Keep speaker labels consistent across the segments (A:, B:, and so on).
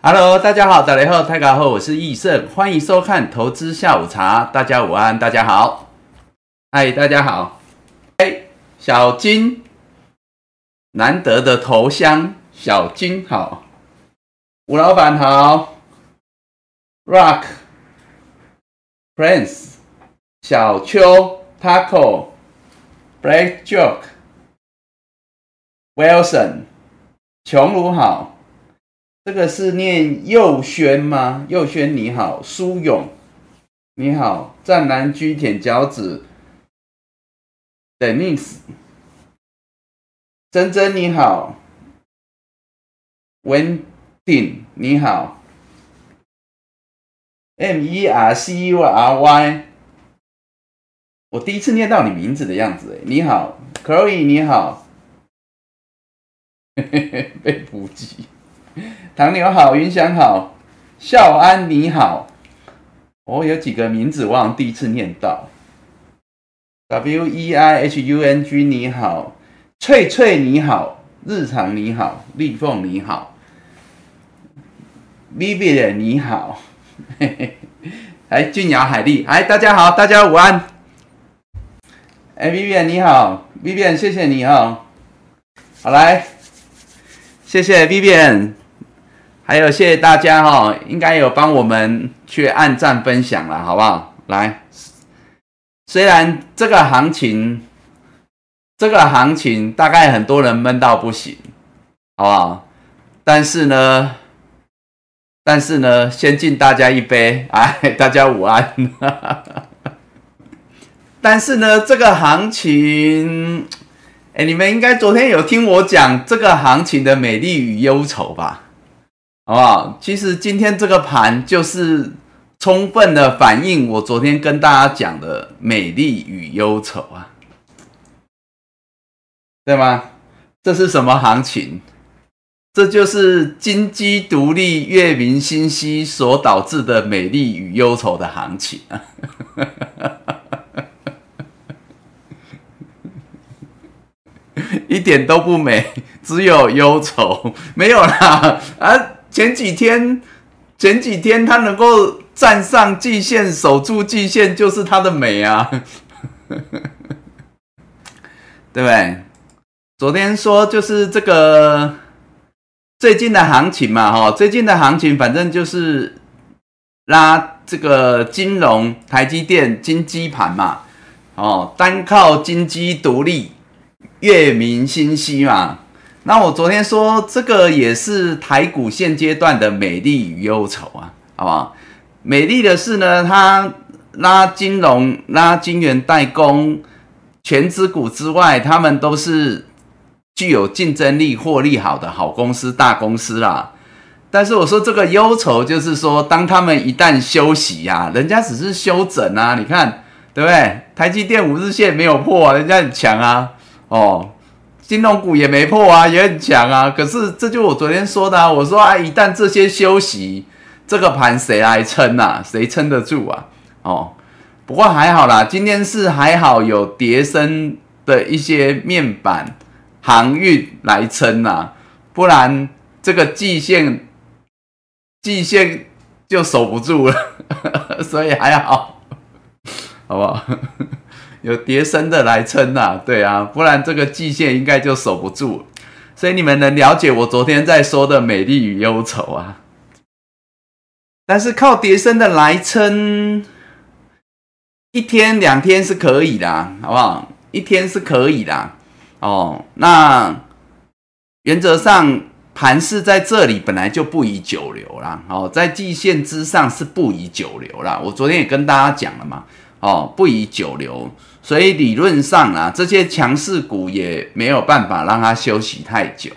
A: Hello，大家好，大家好，泰家好，我是易胜，欢迎收看投资下午茶。大家午安，大家好，嗨，大家好，哎，小金，难得的头像，小金好，吴老板好，Rock，Prince，小邱，Taco，Black Joke，Wilson，琼如好。这个是念佑轩吗？佑轩你好，苏勇你好，湛蓝居舔脚趾，Denise，珍珍你好，Wendy 你好，M E R C U R Y，我第一次念到你名字的样子，你好，Chloe 你好，被普及。唐牛好，云翔好，孝安你好，我有几个名字忘第一次念到，W E I H U N G 你好，翠翠你好，日常你好，立凤你好，Vivian 你好，嘿嘿，哎，俊雅海丽，哎，大家好，大家午安，哎，Vivian 你好，Vivian 谢谢你哦，好来，谢谢 Vivian。还有，谢谢大家哈，应该有帮我们去按赞分享了，好不好？来，虽然这个行情，这个行情大概很多人闷到不行，好不好？但是呢，但是呢，先敬大家一杯，哎，大家午安。但是呢，这个行情，哎，你们应该昨天有听我讲这个行情的美丽与忧愁吧？好不好？其实今天这个盘就是充分的反映我昨天跟大家讲的美丽与忧愁啊，对吗？这是什么行情？这就是金鸡独立、月明星稀所导致的美丽与忧愁的行情啊！一点都不美，只有忧愁，没有啦啊！前几天，前几天他能够站上季线，守住季线，就是他的美啊，对不对？昨天说就是这个最近的行情嘛，哈，最近的行情反正就是拉这个金融、台积电、金基盘嘛，哦，单靠金基独立，月明星稀嘛。那我昨天说，这个也是台股现阶段的美丽与忧愁啊，好不好？美丽的是呢，它拉金融、拉金元代工、全资股之外，他们都是具有竞争力、获利好的好公司、大公司啦。但是我说这个忧愁，就是说，当他们一旦休息呀，人家只是休整啊，你看对不对？台积电五日线没有破，人家很强啊，哦。金融股也没破啊，也很强啊。可是这就我昨天说的啊，我说啊，一旦这些休息，这个盘谁来撑啊？谁撑得住啊？哦，不过还好啦，今天是还好有叠升的一些面板航运来撑啊，不然这个季线季线就守不住了，所以还好，好不好？有叠升的来撑呐，对啊，不然这个季线应该就守不住。所以你们能了解我昨天在说的美丽与忧愁啊？但是靠叠升的来撑，一天两天是可以的，好不好？一天是可以的哦。那原则上盘势在这里本来就不宜久留啦，哦，在季线之上是不宜久留啦。我昨天也跟大家讲了嘛，哦，不宜久留。所以理论上啊，这些强势股也没有办法让它休息太久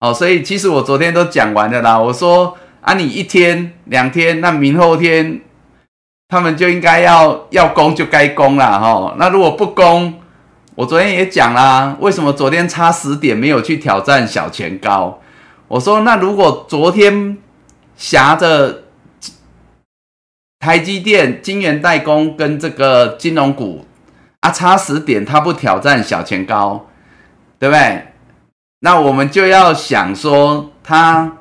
A: 哦。所以其实我昨天都讲完了啦。我说啊，你一天两天，那明后天他们就应该要要攻就该攻了哈。那如果不攻，我昨天也讲啦，为什么昨天差十点没有去挑战小前高？我说那如果昨天挟着台积电、晶圆代工跟这个金融股。啊，差十点，他不挑战小前高，对不对？那我们就要想说，他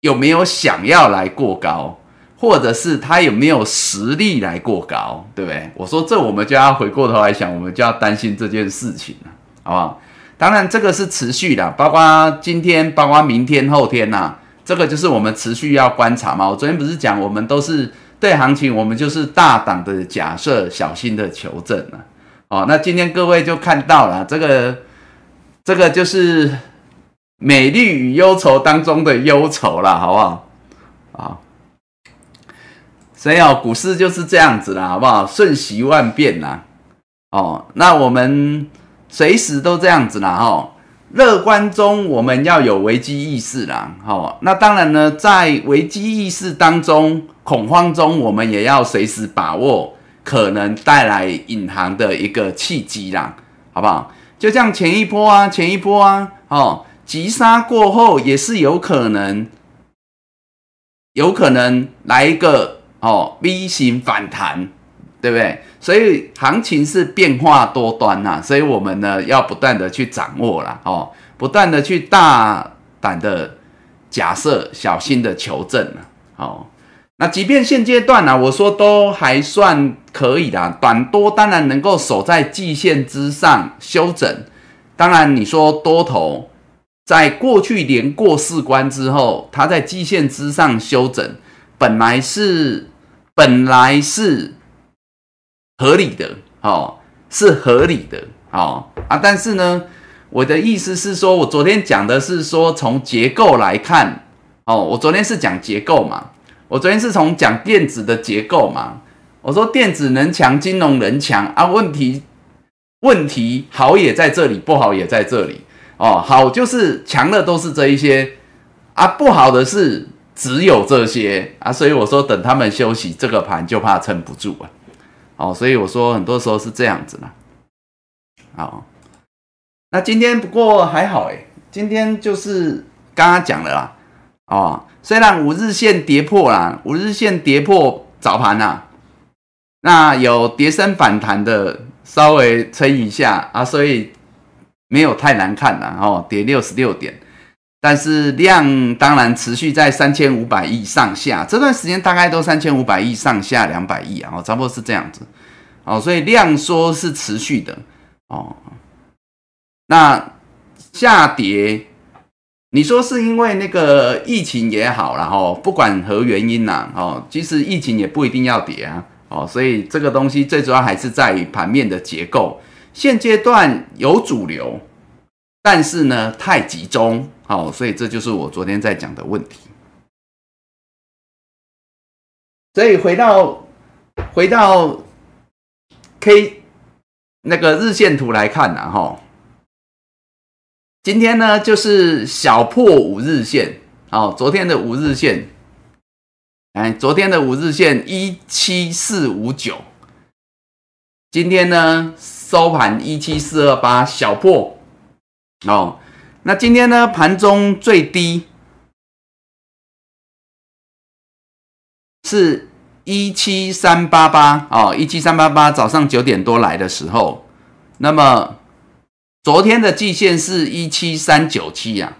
A: 有没有想要来过高，或者是他有没有实力来过高，对不对？我说这我们就要回过头来想，我们就要担心这件事情了，好不好？当然这个是持续的，包括今天，包括明天、后天呐，这个就是我们持续要观察嘛。我昨天不是讲，我们都是对行情，我们就是大胆的假设，小心的求证了。哦，那今天各位就看到了这个，这个就是美丽与忧愁当中的忧愁了，好不好？啊，所以哦，股市就是这样子啦，好不好？瞬息万变啦。哦，那我们随时都这样子啦，哈。乐观中我们要有危机意识啦，好。那当然呢，在危机意识当中，恐慌中，我们也要随时把握。可能带来隐含的一个契机啦，好不好？就像前一波啊，前一波啊，哦，急杀过后也是有可能，有可能来一个哦 V 型反弹，对不对？所以行情是变化多端呐，所以我们呢要不断的去掌握啦，哦，不断的去大胆的假设，小心的求证了，哦。那即便现阶段呢，我说都还算可以的，短多当然能够守在季线之上休整。当然你说多头在过去连过四关之后，它在季线之上休整，本来是本来是合理的，哦，是合理的，哦啊，但是呢，我的意思是说，我昨天讲的是说从结构来看，哦，我昨天是讲结构嘛。我昨天是从讲电子的结构嘛，我说电子能强，金融能强啊。问题问题好也在这里，不好也在这里哦。好就是强的都是这一些啊，不好的是只有这些啊。所以我说等他们休息，这个盘就怕撑不住啊。哦，所以我说很多时候是这样子啦。好，那今天不过还好诶，今天就是刚刚讲了啦，哦。虽然五日线跌破啦，五日线跌破早盘啦，那有跌升反弹的，稍微撑一下啊，所以没有太难看了哦，跌六十六点，但是量当然持续在三千五百亿上下，这段时间大概都三千五百亿上下两百亿啊，差不多是这样子哦，所以量缩是持续的哦，那下跌。你说是因为那个疫情也好然后不管何原因呐，哦，其实疫情也不一定要跌啊，哦，所以这个东西最主要还是在于盘面的结构。现阶段有主流，但是呢太集中，好，所以这就是我昨天在讲的问题。所以回到回到 K 那个日线图来看呐，哈。今天呢，就是小破五日线，哦，昨天的五日线，哎，昨天的五日线一七四五九，今天呢收盘一七四二八，小破，哦，那今天呢盘中最低是一七三八八，哦，一七三八八，早上九点多来的时候，那么。昨天的季线是一七三九七呀，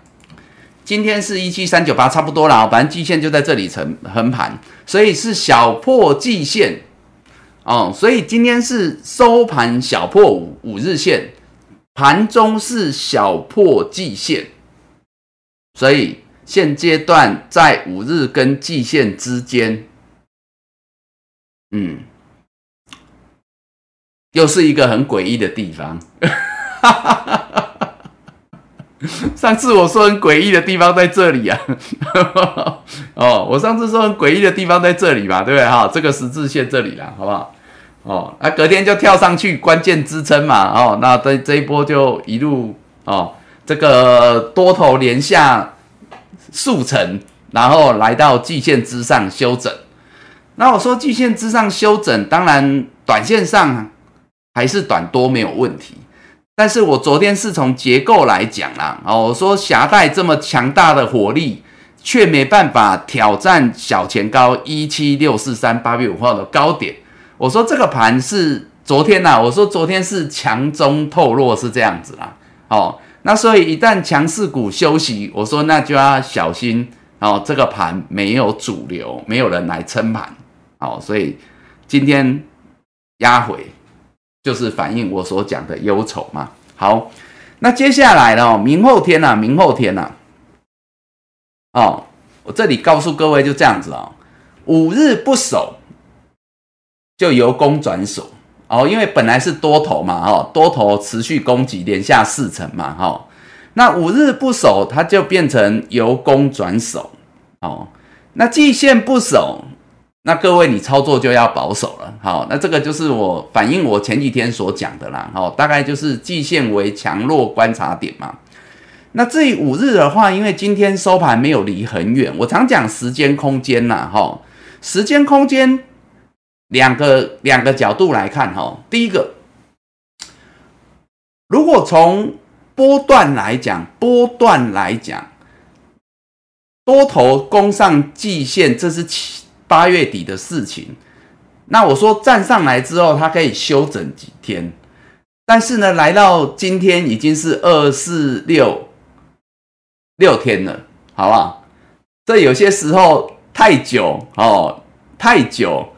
A: 今天是一七三九八，差不多了。反正季线就在这里成横盘，所以是小破季线哦。所以今天是收盘小破五五日线，盘中是小破季线，所以现阶段在五日跟季线之间，嗯，又是一个很诡异的地方。上次我说很诡异的地方在这里啊，哦，我上次说很诡异的地方在这里嘛，对不对哈？这个十字线这里啦，好不好？哦，那隔天就跳上去关键支撑嘛，哦，那这这一波就一路哦，这个多头连下数层，然后来到季线之上休整。那我说季线之上休整，当然短线上还是短多没有问题。但是我昨天是从结构来讲啦，哦，我说狭带这么强大的火力，却没办法挑战小前高一七六四三八月五号的高点。我说这个盘是昨天呐，我说昨天是强中透弱是这样子啦，哦，那所以一旦强势股休息，我说那就要小心哦，这个盘没有主流，没有人来撑盘，哦，所以今天压回就是反映我所讲的忧愁嘛。好，那接下来呢，明后天呐，明后天呐，哦，我这里告诉各位就这样子哦，五日不守就由攻转守哦，因为本来是多头嘛，哦，多头持续攻击连下四成嘛，哈。那五日不守，它就变成由攻转守哦。那季线不守，那各位你操作就要保守了。好，那这个就是我反映我前几天所讲的啦。哦，大概就是季线为强弱观察点嘛。那至于五日的话，因为今天收盘没有离很远，我常讲时间空间呐，哈，时间空间两个两个角度来看哈。第一个，如果从波段来讲，波段来讲，多头攻上季线，这是七八月底的事情。那我说站上来之后，它可以休整几天，但是呢，来到今天已经是二四六六天了，好不好？这有些时候太久哦，太久，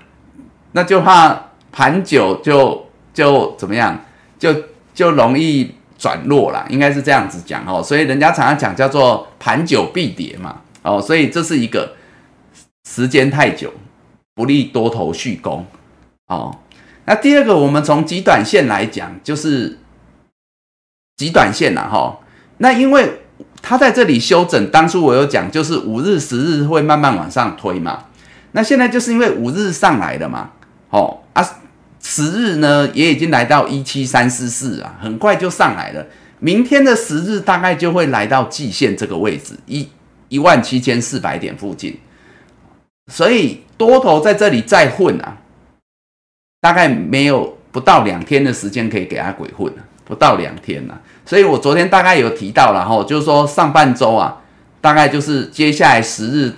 A: 那就怕盘久就就怎么样，就就容易。转弱了，应该是这样子讲哦，所以人家常常讲叫做盘久必跌嘛，哦，所以这是一个时间太久不利多头续攻哦。那第二个，我们从极短线来讲，就是极短线了哈。那因为它在这里休整，当初我有讲，就是五日、十日会慢慢往上推嘛。那现在就是因为五日上来了嘛，哦啊。十日呢，也已经来到一七三四四啊，很快就上来了。明天的十日大概就会来到季线这个位置，一一万七千四百点附近。所以多头在这里再混啊，大概没有不到两天的时间可以给他鬼混了，不到两天了。所以我昨天大概有提到了哈，就是说上半周啊，大概就是接下来十日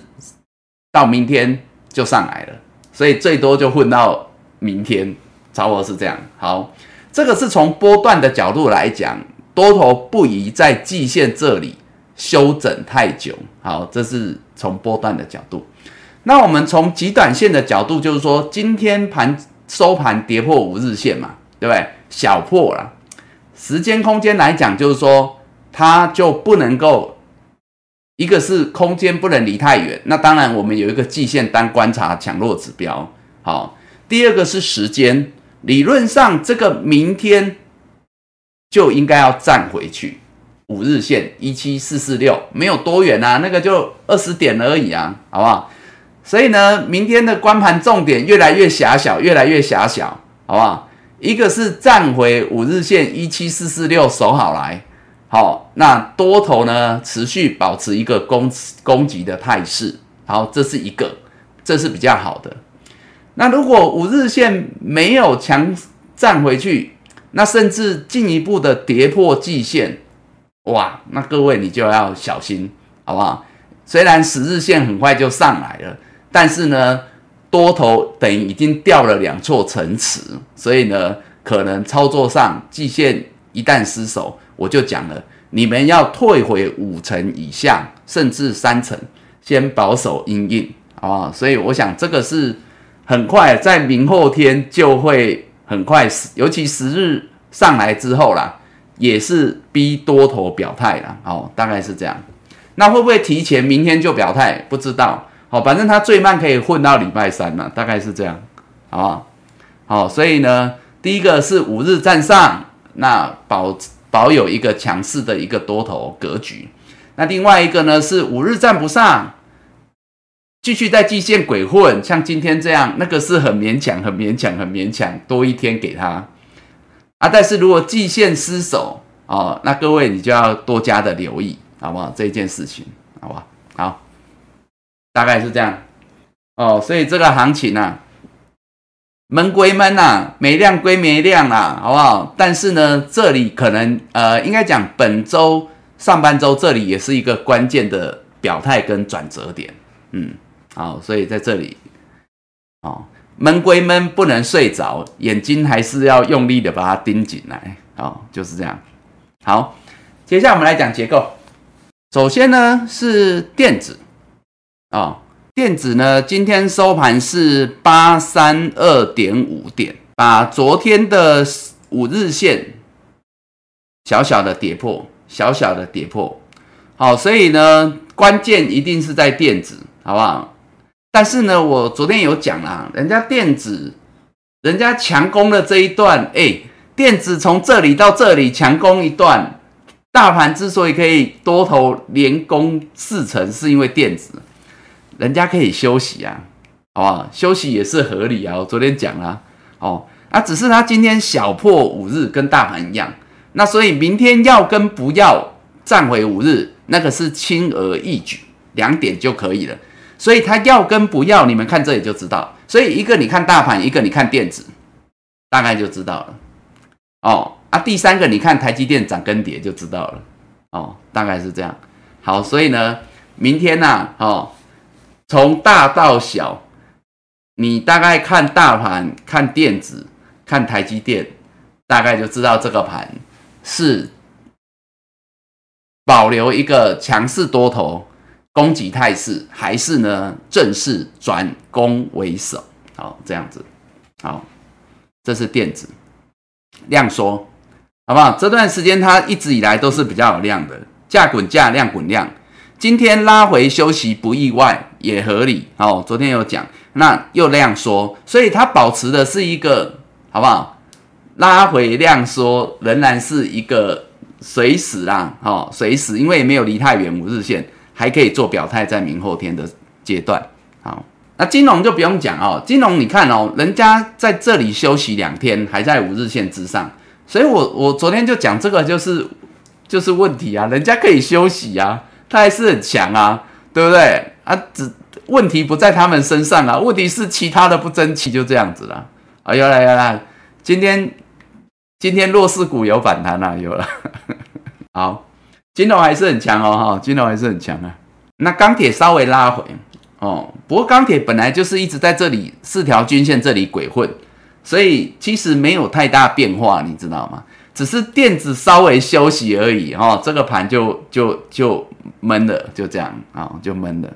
A: 到明天就上来了，所以最多就混到明天。差不多是这样。好，这个是从波段的角度来讲，多头不宜在季线这里休整太久。好，这是从波段的角度。那我们从极短线的角度，就是说今天盘收盘跌破五日线嘛，对不对？小破了。时间空间来讲，就是说它就不能够，一个是空间不能离太远。那当然，我们有一个季线单观察强弱指标。好，第二个是时间。理论上，这个明天就应该要站回去五日线一七四四六，没有多远啊，那个就二十点而已啊，好不好？所以呢，明天的关盘重点越来越狭小，越来越狭小，好不好？一个是站回五日线一七四四六守好来，好，那多头呢持续保持一个攻攻击的态势，好，这是一个，这是比较好的。那如果五日线没有强站回去，那甚至进一步的跌破季线，哇，那各位你就要小心，好不好？虽然十日线很快就上来了，但是呢，多头等于已经掉了两座城池，所以呢，可能操作上季线一旦失守，我就讲了，你们要退回五成以下，甚至三成，先保守阴影，好不好？所以我想这个是。很快在明后天就会很快，尤其十日上来之后啦，也是逼多头表态了哦，大概是这样。那会不会提前明天就表态？不知道。好，反正他最慢可以混到礼拜三了，大概是这样，好不好？好，所以呢，第一个是五日站上，那保保有一个强势的一个多头格局。那另外一个呢是五日站不上。继续在季线鬼混，像今天这样，那个是很勉强、很勉强、很勉强，多一天给他啊。但是如果季线失守哦，那各位你就要多加的留意，好不好？这件事情，好不好？好，大概是这样哦。所以这个行情啊，闷归闷呐，没量归没量啦，好不好？但是呢，这里可能呃，应该讲本周上半周这里也是一个关键的表态跟转折点，嗯。好，所以在这里，哦，闷归闷，不能睡着，眼睛还是要用力的把它盯紧来，哦，就是这样。好，接下来我们来讲结构。首先呢是电子，哦，电子呢今天收盘是八三二点五点，把昨天的五日线小小的跌破，小小的跌破。好，所以呢，关键一定是在电子，好不好？但是呢，我昨天有讲啦，人家电子，人家强攻的这一段，哎，电子从这里到这里强攻一段，大盘之所以可以多头连攻四成，是因为电子，人家可以休息啊，好不好？休息也是合理啊，我昨天讲了，哦，啊，只是他今天小破五日，跟大盘一样，那所以明天要跟不要站回五日，那个是轻而易举，两点就可以了。所以它要跟不要，你们看这里就知道。所以一个你看大盘，一个你看电子，大概就知道了。哦啊，第三个你看台积电涨跟跌就知道了。哦，大概是这样。好，所以呢，明天呢，哦，从大到小，你大概看大盘、看电子、看台积电，大概就知道这个盘是保留一个强势多头。攻击态势还是呢？正式转攻为守，好这样子，好，这是电子量缩，好不好？这段时间它一直以来都是比较有量的，价滚价，量滚量。今天拉回休息不意外，也合理。好，昨天有讲，那又量缩，所以它保持的是一个好不好？拉回量缩仍然是一个随时啦，哦，随时，因为没有离太远五日线。还可以做表态，在明后天的阶段。好，那金融就不用讲哦。金融你看哦，人家在这里休息两天，还在五日线之上，所以我我昨天就讲这个就是就是问题啊。人家可以休息啊，他还是很强啊，对不对？啊，只问题不在他们身上啊，问题是其他的不争气，就这样子了。啊，有来有来，今天今天弱势股有反弹了，有了。好。金融还是很强哦，哈，金融还是很强啊。那钢铁稍微拉回哦，不过钢铁本来就是一直在这里四条均线这里鬼混，所以其实没有太大变化，你知道吗？只是电子稍微休息而已，哦，这个盘就就就闷了，就这样啊，就闷了。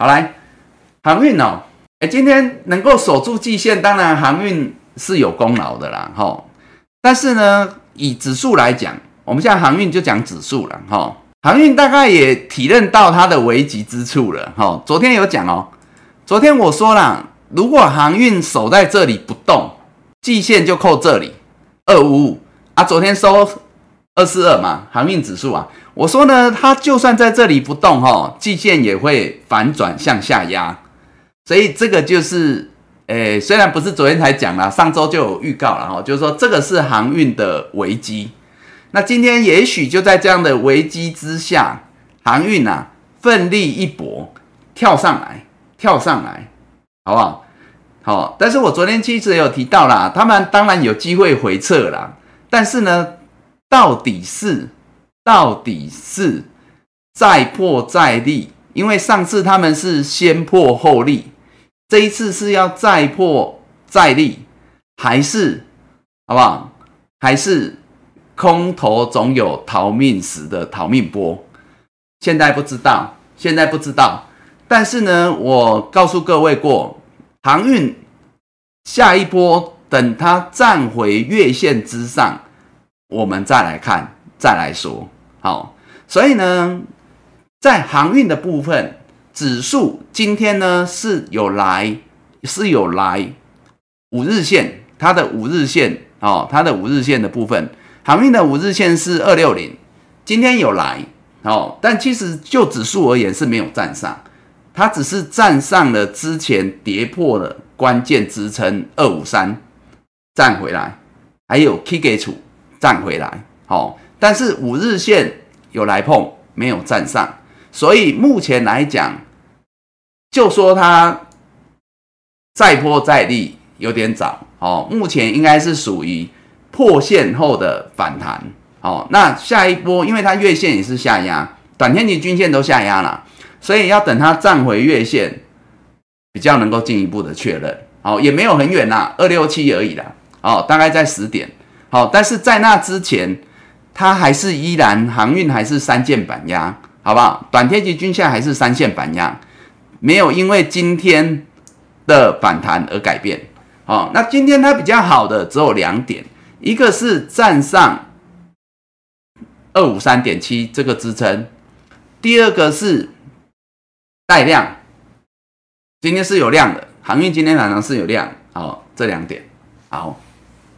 A: 好来，航运哦，哎，今天能够守住季线，当然航运是有功劳的啦，哈。但是呢，以指数来讲。我们现在航运就讲指数了哈，航运大概也体认到它的危急之处了哈。昨天有讲哦，昨天我说了，如果航运守在这里不动，季线就扣这里二五五啊。昨天收二四二嘛，航运指数啊，我说呢，它就算在这里不动哈，季线也会反转向下压，所以这个就是，诶，虽然不是昨天才讲了，上周就有预告了哈，就是说这个是航运的危机。那今天也许就在这样的危机之下，航运啊奋力一搏，跳上来，跳上来，好不好？好，但是我昨天其实有提到啦，他们当然有机会回撤啦，但是呢，到底是到底是再破再立？因为上次他们是先破后立，这一次是要再破再立，还是好不好？还是？空头总有逃命时的逃命波，现在不知道，现在不知道。但是呢，我告诉各位过，航运下一波等它站回月线之上，我们再来看，再来说。好，所以呢，在航运的部分，指数今天呢是有来，是有来五日线，它的五日线哦，它的五日线的部分。航运的五日线是二六零，今天有来哦，但其实就指数而言是没有站上，它只是站上了之前跌破的关键支撑二五三，站回来，还有 K 给处站回来，好，但是五日线有来碰，没有站上，所以目前来讲，就说它再破再立有点早，哦，目前应该是属于。破线后的反弹，哦，那下一波，因为它月线也是下压，短天期均线都下压了，所以要等它站回月线，比较能够进一步的确认，哦，也没有很远呐，二六七而已啦，哦，大概在十点，好，但是在那之前，它还是依然航运还是三线板压，好不好？短天期均线还是三线板压，没有因为今天的反弹而改变。好，那今天它比较好的只有两点，一个是站上二五三点七这个支撑，第二个是带量，今天是有量的，航运今天晚上是有量。好，这两点，好，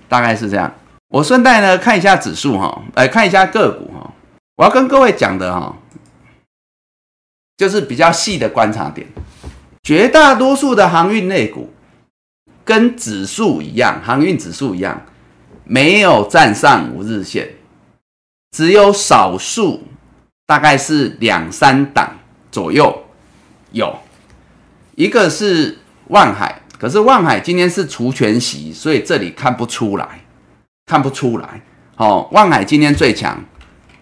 A: 大概是这样。我顺带呢看一下指数哈，来看一下个股哈。我要跟各位讲的哈，就是比较细的观察点，绝大多数的航运类股。跟指数一样，航运指数一样，没有站上五日线，只有少数，大概是两三档左右有。一个是万海，可是万海今天是除权息，所以这里看不出来，看不出来。好，万海今天最强，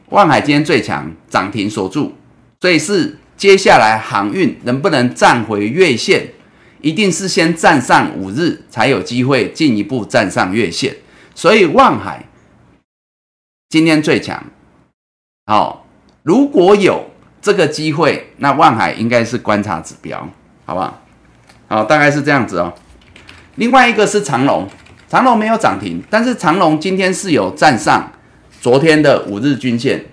A: 万海今天最强，涨停锁住，所以是接下来航运能不能站回月线？一定是先站上五日，才有机会进一步站上月线。所以望海今天最强。好，如果有这个机会，那望海应该是观察指标，好不好？好，大概是这样子哦。另外一个是长隆，长隆没有涨停，但是长隆今天是有站上昨天的五日均线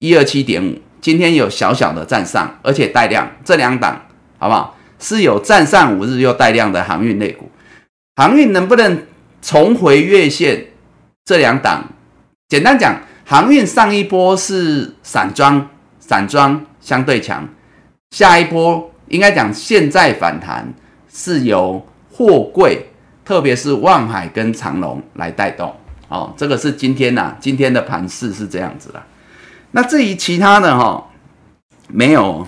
A: 一二七点五，今天有小小的站上，而且带量，这两档好不好？是有站上五日又带量的航运类股，航运能不能重回月线？这两档，简单讲，航运上一波是散装，散装相对强，下一波应该讲现在反弹是由货柜，特别是望海跟长龙来带动。哦，这个是今天呐，今天的盘势是这样子的。那至于其他的哈，没有。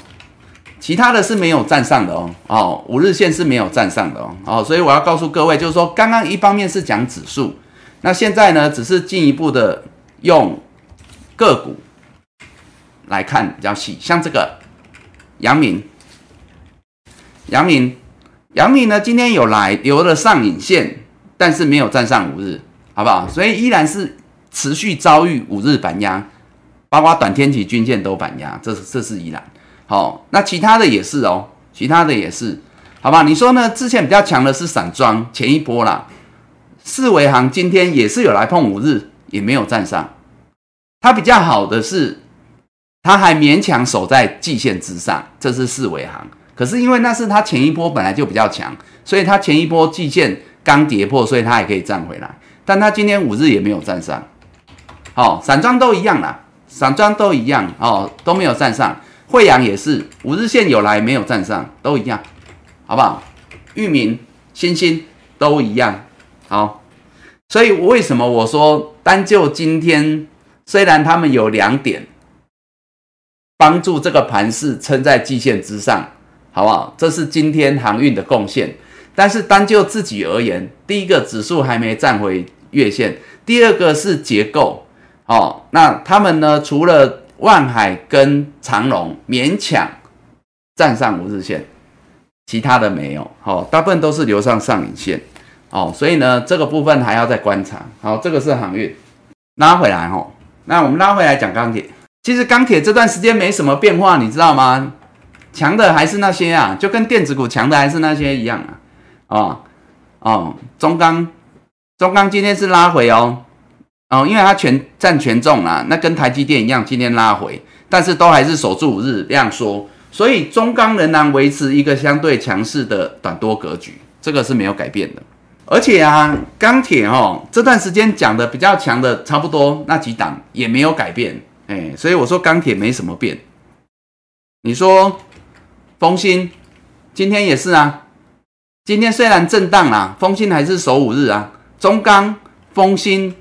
A: 其他的是没有站上的哦，哦，五日线是没有站上的哦，哦，所以我要告诉各位，就是说，刚刚一方面是讲指数，那现在呢，只是进一步的用个股来看比较细，像这个阳明，阳明，阳明呢，今天有来留了上影线，但是没有站上五日，好不好？所以依然是持续遭遇五日反压，包括短天期均线都反压，这是这是依然。好，那其他的也是哦，其他的也是，好吧？你说呢？之前比较强的是散装，前一波啦，四维行今天也是有来碰五日，也没有站上。它比较好的是，它还勉强守在季线之上，这是四维行。可是因为那是它前一波本来就比较强，所以它前一波季线刚跌破，所以它也可以站回来。但它今天五日也没有站上。好，散装都一样啦，散装都一样哦，都没有站上。惠阳也是五日线有来没有站上，都一样，好不好？域名、星星都一样，好。所以为什么我说单就今天，虽然他们有两点帮助这个盘势撑在季线之上，好不好？这是今天航运的贡献。但是单就自己而言，第一个指数还没站回月线，第二个是结构，哦，那他们呢？除了万海跟长隆勉强站上五日线，其他的没有，好，大部分都是留上上影线，哦，所以呢，这个部分还要再观察。好，这个是航运拉回来，哈，那我们拉回来讲钢铁。其实钢铁这段时间没什么变化，你知道吗？强的还是那些啊，就跟电子股强的还是那些一样啊，哦哦，中钢，中钢今天是拉回哦。哦，因为它全占权重啊，那跟台积电一样，今天拉回，但是都还是守住五日量缩，所以中钢仍然维持一个相对强势的短多格局，这个是没有改变的。而且啊，钢铁哦，这段时间讲的比较强的差不多那几档也没有改变，哎，所以我说钢铁没什么变。你说丰鑫今天也是啊，今天虽然震荡啦，丰鑫还是守五日啊，中钢、丰鑫。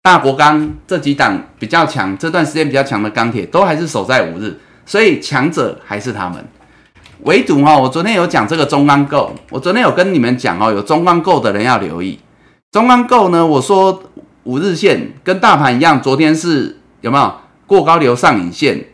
A: 大国钢这几档比较强，这段时间比较强的钢铁都还是守在五日，所以强者还是他们。唯独哈，我昨天有讲这个中钢构，我昨天有跟你们讲哦，有中钢构的人要留意。中钢构呢，我说五日线跟大盘一样，昨天是有没有过高留上影线？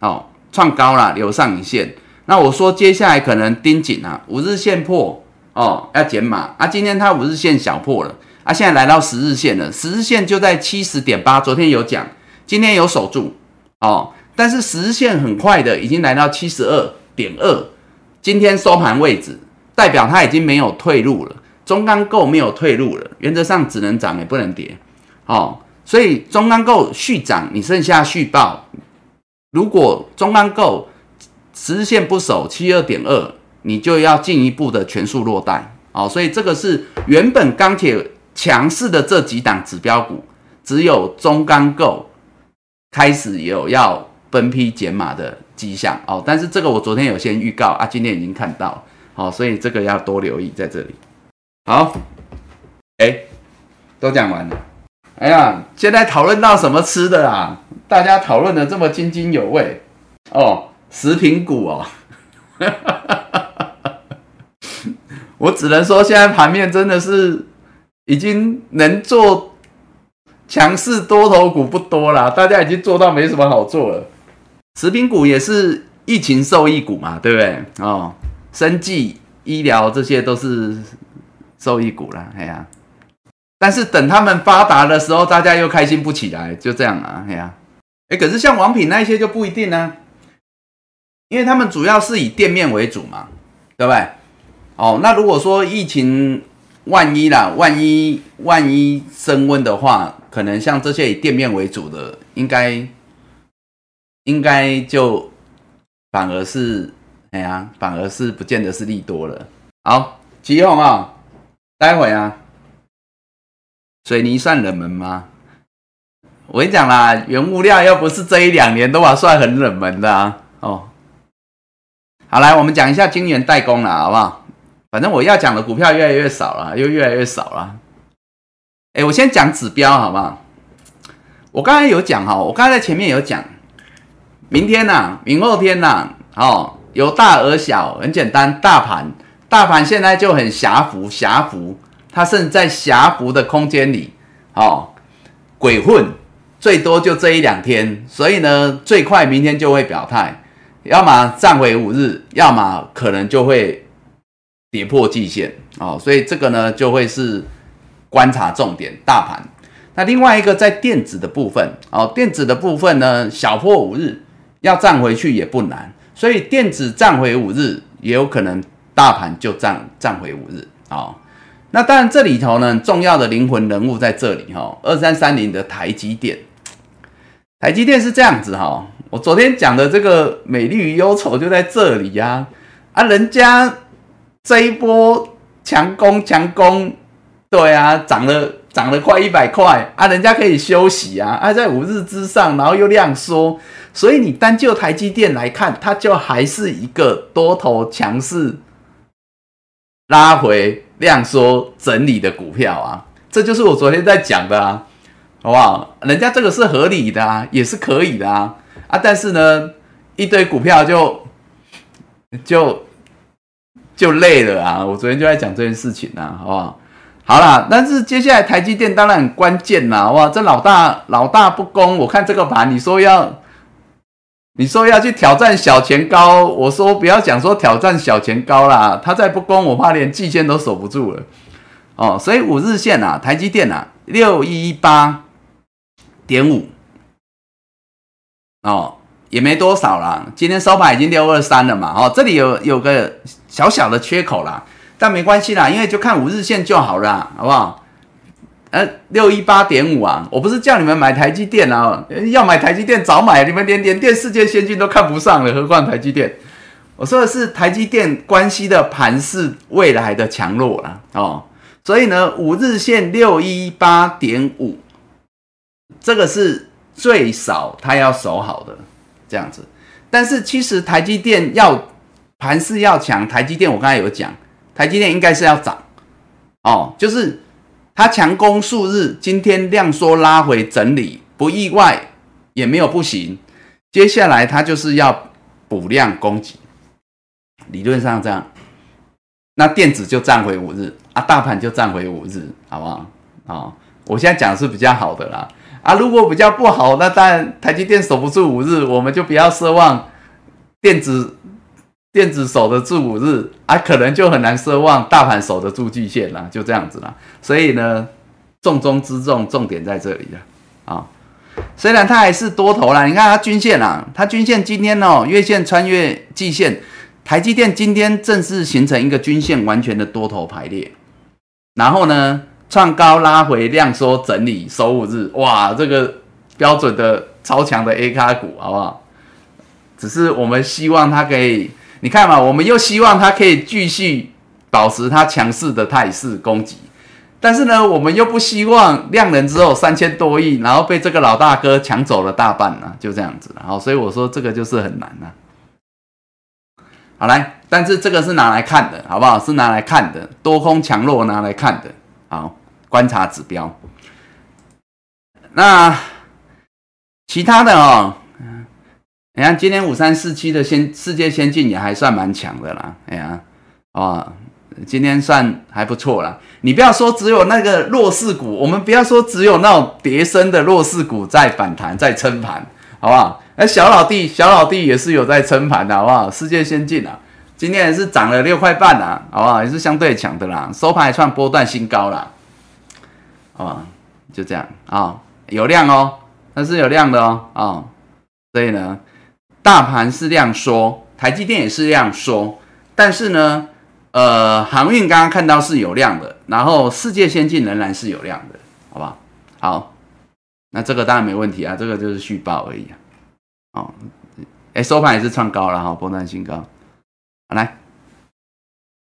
A: 哦，创高了留上影线。那我说接下来可能盯紧啊，五日线破哦要减码啊。今天它五日线小破了。啊，现在来到十日线了，十日线就在七十点八，昨天有讲，今天有守住哦，但是十日线很快的已经来到七十二点二，今天收盘位置代表它已经没有退路了，中钢构没有退路了，原则上只能涨也不能跌，哦，所以中钢构续涨，你剩下续报，如果中钢构十日线不守七二点二，你就要进一步的全数落袋，哦，所以这个是原本钢铁强势的这几档指标股，只有中钢构开始有要分批减码的。迹象哦，但是这个我昨天有先预告啊，今天已经看到，好，所以这个要多留意在这里。好，哎，都讲完了。哎呀，现在讨论到什么吃的啦？大家讨论的这么津津有味哦，食品股哦，我只能说现在盘面真的是已经能做强势多头股不多了，大家已经做到没什么好做了。食品股也是疫情受益股嘛，对不对？哦，生技、医疗这些都是受益股了，哎呀。但是等他们发达的时候，大家又开心不起来，就这样啊，哎呀。哎，可是像王品那一些就不一定呢，因为他们主要是以店面为主嘛，对不对？哦，那如果说疫情万一啦，万一万一升温的话，可能像这些以店面为主的，应该。应该就反而是哎呀，反而是不见得是利多了。好，吉宏啊，待会啊，水泥算冷门吗？我跟你讲啦，原物料又不是这一两年都把算很冷门的啊。哦，好来，我们讲一下晶圆代工了，好不好？反正我要讲的股票越来越少了，又越来越少了。哎，我先讲指标好不好？我刚才有讲哈，我刚才在前面有讲。明天呐，明后天呐，哦，由大而小，很简单。大盘，大盘现在就很狭幅，狭幅，它甚至在狭幅的空间里，哦，鬼混，最多就这一两天。所以呢，最快明天就会表态，要么站回五日，要么可能就会跌破季线，哦，所以这个呢就会是观察重点。大盘，那另外一个在电子的部分，哦，电子的部分呢，小破五日。要站回去也不难，所以电子站回五日，也有可能大盘就站站回五日啊。那当然这里头呢，重要的灵魂人物在这里哈，二三三零的台积电，台积电是这样子哈。我昨天讲的这个美丽与忧愁就在这里呀啊，人家这一波强攻强攻，对啊，涨了涨了快一百块啊，人家可以休息啊啊，在五日之上，然后又量缩。所以你单就台积电来看，它就还是一个多头强势拉回量缩整理的股票啊，这就是我昨天在讲的啊，好不好？人家这个是合理的啊，也是可以的啊啊！但是呢，一堆股票就就就累了啊！我昨天就在讲这件事情啊，好不好？好啦，但是接下来台积电当然很关键啦，哇！这老大老大不攻，我看这个盘，你说要。你说要去挑战小前高，我说不要讲说挑战小前高啦，他再不攻，我怕连季线都守不住了。哦，所以五日线啊，台积电啊，六一八点五，哦，也没多少啦。今天收盘已经六二三了嘛，哦，这里有有个小小的缺口啦，但没关系啦，因为就看五日线就好了，好不好？呃，六一八点五啊，我不是叫你们买台积电啊，要买台积电早买，你们连连电世界先进都看不上了，何况台积电？我说的是台积电关系的盘势未来的强弱啦，哦，所以呢，五日线六一八点五，这个是最少它要守好的这样子，但是其实台积电要盘势要强，台积电我刚才有讲，台积电应该是要涨，哦，就是。它强攻数日，今天量缩拉回整理，不意外，也没有不行。接下来它就是要补量攻击，理论上这样，那电子就站回五日啊，大盘就站回五日，好不好？啊，我现在讲的是比较好的啦，啊，如果比较不好，那当然台积电守不住五日，我们就不要奢望电子。电子守得住五日啊，可能就很难奢望大盘守得住季线了，就这样子了。所以呢，重中之重，重点在这里了啊。虽然它还是多头啦，你看它均线啊，它均线今天哦，月线穿越季线，台积电今天正式形成一个均线完全的多头排列，然后呢，创高拉回量缩整理收五日，哇，这个标准的超强的 A 卡股，好不好？只是我们希望它可以，你看嘛，我们又希望它可以继续保持它强势的态势攻击，但是呢，我们又不希望量能之后三千多亿，然后被这个老大哥抢走了大半呢，就这样子，好，所以我说这个就是很难呐。好来，但是这个是拿来看的，好不好？是拿来看的，多空强弱拿来看的，好，观察指标。那其他的哦。你看，今天五三四七的先世界先进也还算蛮强的啦。哎呀，哦，今天算还不错啦。你不要说只有那个弱势股，我们不要说只有那种叠升的弱势股在反弹、在撑盘，好不好？哎，小老弟，小老弟也是有在撑盘的，好不好？世界先进啊，今天也是涨了六块半啊，好不好？也是相对强的啦，收盘还创波段新高啦。哦，就这样啊，有量哦，那是有量的哦，啊，所以呢。大盘是量缩，台积电也是量缩，但是呢，呃，航运刚刚看到是有量的，然后世界先进仍然是有量的，好不好？那这个当然没问题啊，这个就是续报而已啊。哦，哎，收盘也是创高了哈，波段新高。来，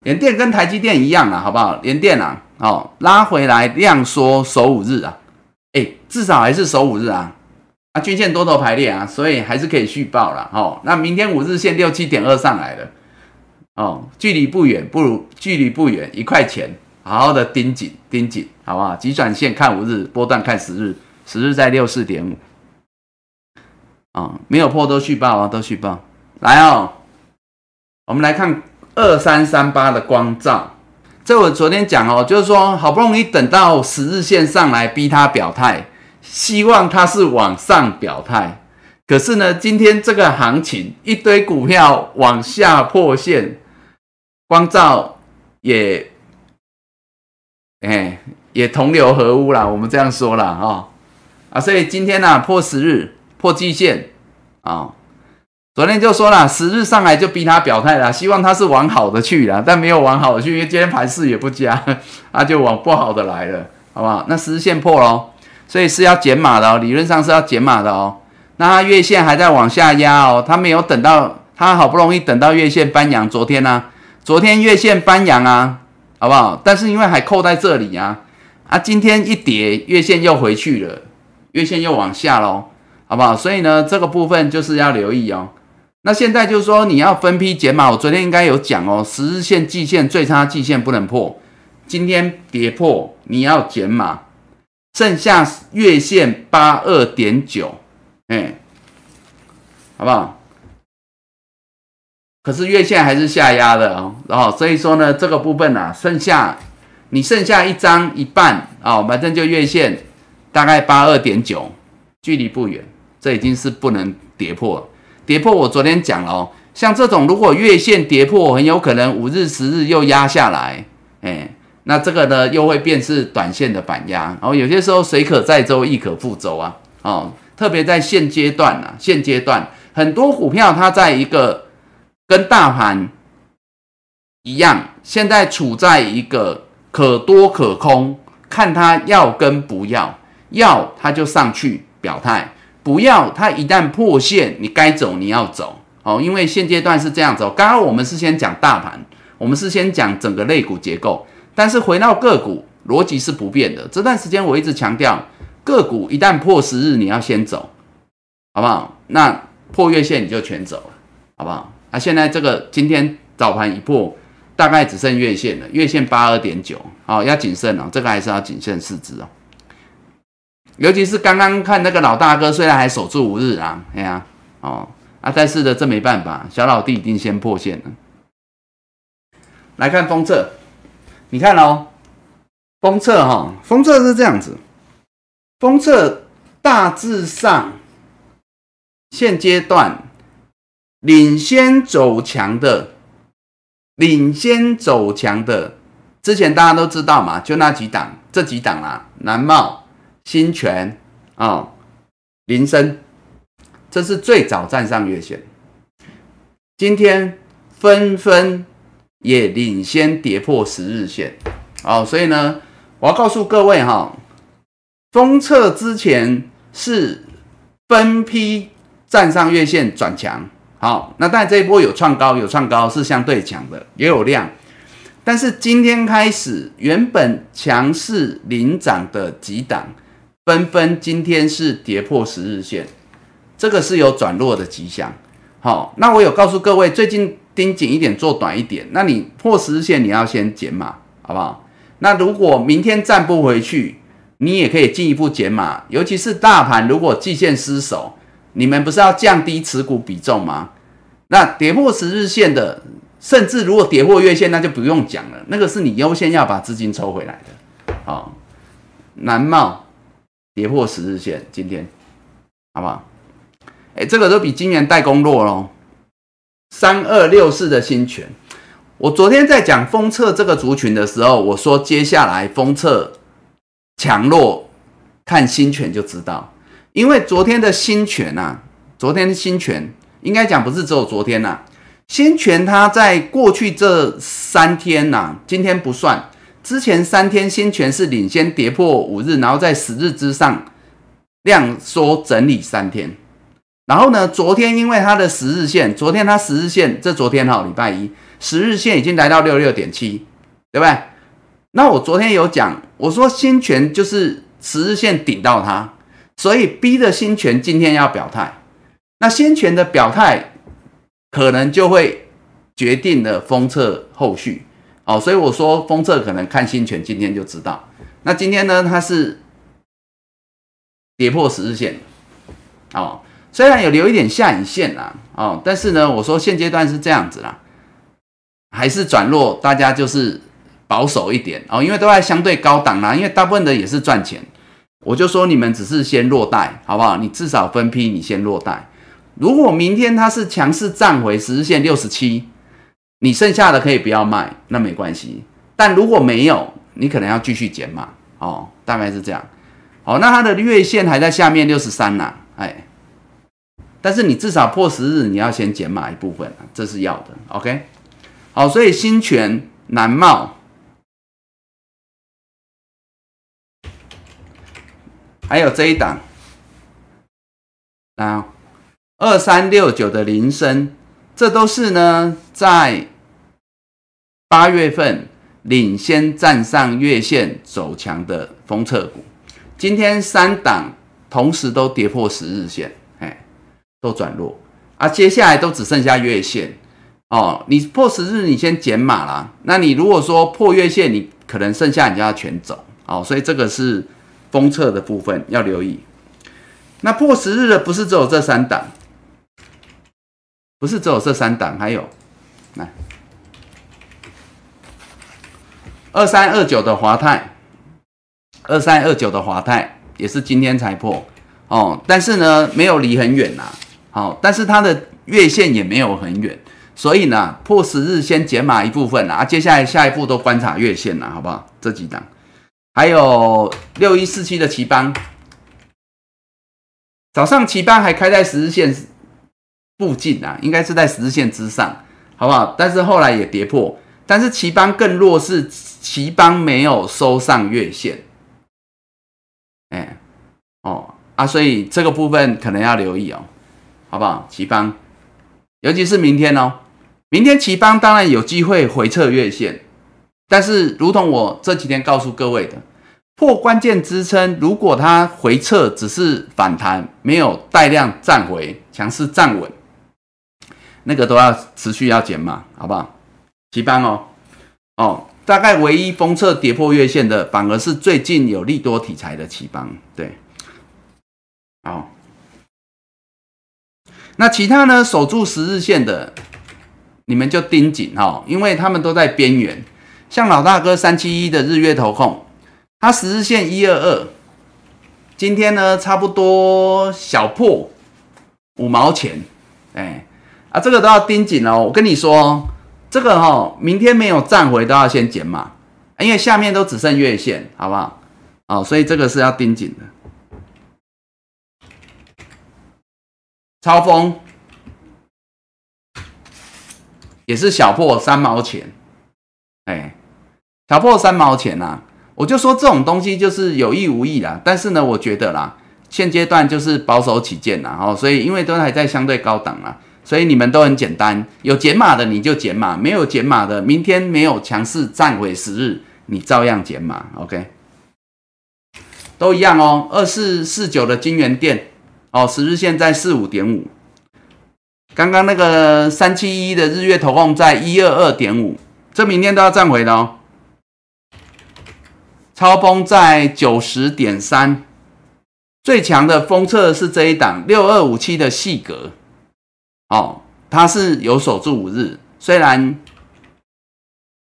A: 联电跟台积电一样啊，好不好？联电啊，哦，拉回来量缩守五日啊，哎，至少还是守五日啊。啊，均线多头排列啊，所以还是可以续报了哦。那明天五日线六七点二上来了哦，距离不远，不如距离不远，一块钱，好好的盯紧盯紧，好不好？急转线看五日，波段看十日，十日在六四点五，啊，没有破都续报啊，都续报。来哦，我们来看二三三八的光照，这我昨天讲哦，就是说好不容易等到十日线上来，逼他表态。希望它是往上表态，可是呢，今天这个行情一堆股票往下破线，光照也，哎，也同流合污了。我们这样说了啊，啊，所以今天呢破十日破季线啊，昨天就说了十日上来就逼他表态了，希望他是往好的去了，但没有往好的去，因为今天盘势也不佳，那 就往不好的来了，好不好？那十日线破喽。所以是要减码的哦，理论上是要减码的哦。那它月线还在往下压哦，它没有等到，它好不容易等到月线翻阳，昨天呢，昨天月线翻阳啊，好不好？但是因为还扣在这里啊，啊，今天一跌，月线又回去了，月线又往下喽，好不好？所以呢，这个部分就是要留意哦。那现在就是说你要分批减码，我昨天应该有讲哦，十日线、季线最差季线不能破，今天跌破，你要减码。剩下月线八二点九，哎，好不好？可是月线还是下压的哦，然后所以说呢，这个部分呢，剩下你剩下一张一半啊，反正就月线大概八二点九，距离不远，这已经是不能跌破，跌破我昨天讲了哦，像这种如果月线跌破，很有可能五日十日又压下来，哎。那这个呢，又会变是短线的反压，然后有些时候水可载舟，亦可覆舟啊，哦，特别在现阶段啊，现阶段很多股票它在一个跟大盘一样，现在处在一个可多可空，看它要跟不要，要它就上去表态，不要它一旦破线，你该走你要走，哦，因为现阶段是这样走。刚刚我们是先讲大盘，我们是先讲整个类股结构。但是回到个股逻辑是不变的。这段时间我一直强调，个股一旦破十日，你要先走，好不好？那破月线你就全走了，好不好？啊，现在这个今天早盘一破，大概只剩月线了，月线八二点九，好，要谨慎哦，这个还是要谨慎市值哦。尤其是刚刚看那个老大哥，虽然还守住五日啊，哎呀，哦啊，但是的这没办法，小老弟已经先破线了。来看封测。你看哦，封测哈，封测是这样子，封测大致上现阶段领先走强的，领先走强的，之前大家都知道嘛，就那几档，这几档啦，南茂、新泉啊、林森，这是最早站上月线，今天纷纷也领先跌破十日线。哦，所以呢，我要告诉各位哈，封测之前是分批站上月线转强。好，那但这一波有创高，有创高是相对强的，也有量。但是今天开始，原本强势领涨的几档，纷纷今天是跌破十日线，这个是有转弱的迹象。好，那我有告诉各位，最近盯紧一点，做短一点。那你破十日线，你要先减码，好不好？那如果明天站不回去，你也可以进一步减码。尤其是大盘如果季线失守，你们不是要降低持股比重吗？那跌破十日线的。甚至如果跌破月线，那就不用讲了，那个是你优先要把资金抽回来的。好，南茂跌破十日线，今天好不好？哎，这个都比今年代工弱喽。三二六四的新权，我昨天在讲封测这个族群的时候，我说接下来封测强弱看新权就知道，因为昨天的新权呐，昨天的新权应该讲不是只有昨天呐。新权它在过去这三天呐，今天不算，之前三天新权是领先跌破五日，然后在十日之上量缩整理三天，然后呢，昨天因为它的十日线，昨天它十日线，这昨天哈礼拜一十日线已经来到六六点七，对不对？那我昨天有讲，我说新权就是十日线顶到它，所以逼着新权今天要表态，那新权的表态。可能就会决定了封测后续哦，所以我说封测可能看新权，今天就知道。那今天呢，它是跌破十日线哦，虽然有留一点下影线啦哦，但是呢，我说现阶段是这样子啦，还是转弱，大家就是保守一点哦，因为都在相对高档啦，因为大部分的也是赚钱，我就说你们只是先落袋好不好？你至少分批，你先落袋。如果明天它是强势站回十日线六十七，你剩下的可以不要卖，那没关系。但如果没有，你可能要继续减码哦，大概是这样。好，那它的月线还在下面六十三呐，哎，但是你至少破十日，你要先减码一部分，这是要的。OK，好，所以新权南茂还有这一档啊。二三六九的铃声，这都是呢在八月份领先站上月线走强的封测股。今天三档同时都跌破十日线，都转弱啊。接下来都只剩下月线哦。你破十日，你先减码啦。那你如果说破月线，你可能剩下你就要全走哦。所以这个是封测的部分要留意。那破十日的不是只有这三档。不是只有这三档，还有来二三二九的华泰，二三二九的华泰也是今天才破哦，但是呢没有离很远呐，好，但是它的月线也没有很远，所以呢破十日先减码一部分啊，接下来下一步都观察月线了，好不好？这几档还有六一四七的奇邦，早上奇邦还开在十日线。附近啊，应该是在十日线之上，好不好？但是后来也跌破，但是奇邦更弱，是奇邦没有收上月线，哎，哦啊，所以这个部分可能要留意哦，好不好？奇邦，尤其是明天哦，明天奇邦当然有机会回撤月线，但是如同我这几天告诉各位的，破关键支撑，如果它回撤只是反弹，没有带量站回，强势站稳。那个都要持续要减码，好不好？齐班哦，哦，大概唯一封测跌破月线的，反而是最近有利多题材的齐邦，对，好。那其他呢？守住十日线的，你们就盯紧哈，因为他们都在边缘。像老大哥三七一的日月投控，它十日线一二二，今天呢差不多小破五毛钱，哎。啊，这个都要盯紧哦！我跟你说，这个哈，明天没有站回都要先减码，因为下面都只剩月线，好不好？哦，所以这个是要盯紧的。超风也是小破三毛钱，哎，小破三毛钱呐，我就说这种东西就是有意无意啦。但是呢，我觉得啦，现阶段就是保守起见啦，哦，所以因为都还在相对高档啊，所以你们都很简单，有减码的你就减码，没有减码的，明天没有强势站回十日，你照样减码，OK。都一样哦，二四四九的金源店哦，十日线在四五点五，刚刚那个三七一的日月投控在一二二点五，这明天都要站回的哦。超风在九十点三，最强的封测是这一档六二五七的细格哦，它是有守住五日，虽然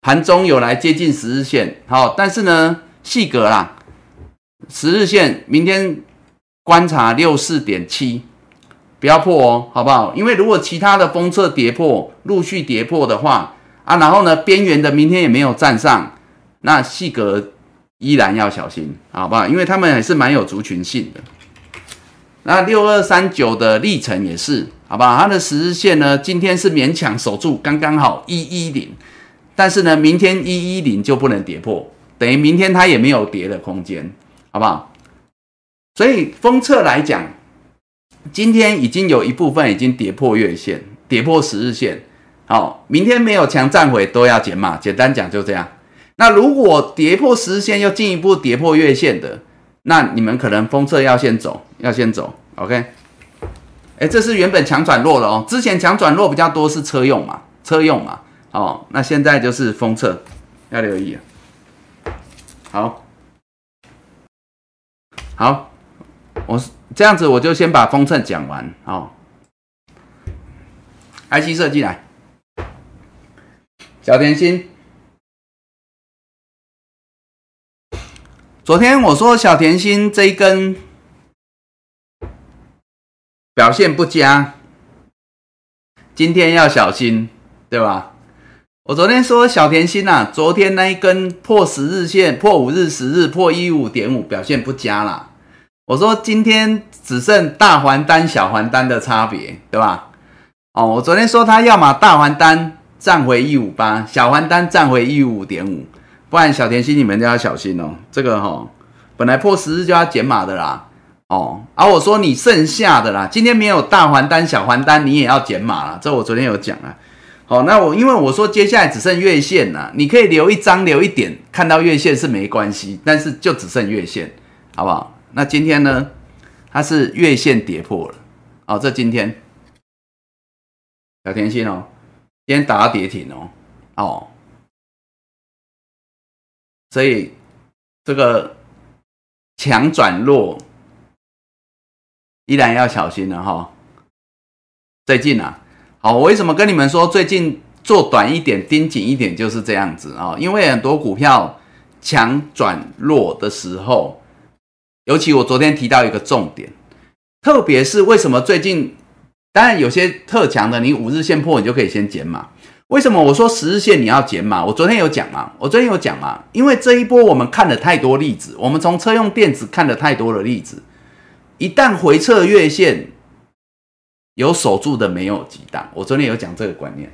A: 盘中有来接近十日线，好，但是呢细格啦。十日线明天观察六四点七，不要破哦，好不好？因为如果其他的封测跌破，陆续跌破的话啊，然后呢边缘的明天也没有站上，那细格依然要小心，好不好？因为他们还是蛮有族群性的。那六二三九的历程也是，好不好？它的十日线呢，今天是勉强守住，刚刚好一一零，但是呢，明天一一零就不能跌破，等于明天它也没有跌的空间。好不好？所以封测来讲，今天已经有一部分已经跌破月线，跌破十日线。好，明天没有强站回都要减码。简单讲就这样。那如果跌破十日线又进一步跌破月线的，那你们可能封测要先走，要先走。OK。哎，这是原本强转弱了哦。之前强转弱比较多是车用嘛，车用嘛。哦，那现在就是封测，要留意。好。好，我是这样子，我就先把风衬讲完。哦，IC 设计来，小甜心。昨天我说小甜心这一根表现不佳，今天要小心，对吧？我昨天说小甜心呐，昨天那一根破十日线、破五日、十日、破一五点五，表现不佳啦。我说今天只剩大还单、小还单的差别，对吧？哦，我昨天说他要么大还单站回一五八，小还单站回一五点五，不然小甜心你们就要小心哦。这个哈，本来破十日就要减码的啦。哦，而我说你剩下的啦，今天没有大还单、小还单，你也要减码了。这我昨天有讲啊。好，那我因为我说接下来只剩月线了，你可以留一张留一点，看到月线是没关系，但是就只剩月线，好不好？那今天呢？它是月线跌破了哦，这今天小甜心哦，今天打到跌停哦哦，所以这个强转弱依然要小心了哈。最近啊，好，我为什么跟你们说最近做短一点、盯紧一点就是这样子啊？因为很多股票强转弱的时候。尤其我昨天提到一个重点，特别是为什么最近，当然有些特强的，你五日线破，你就可以先减码。为什么我说十日线你要减码？我昨天有讲嘛，我昨天有讲嘛，因为这一波我们看了太多例子，我们从车用电子看了太多的例子，一旦回撤月线，有守住的没有几档。我昨天有讲这个观念，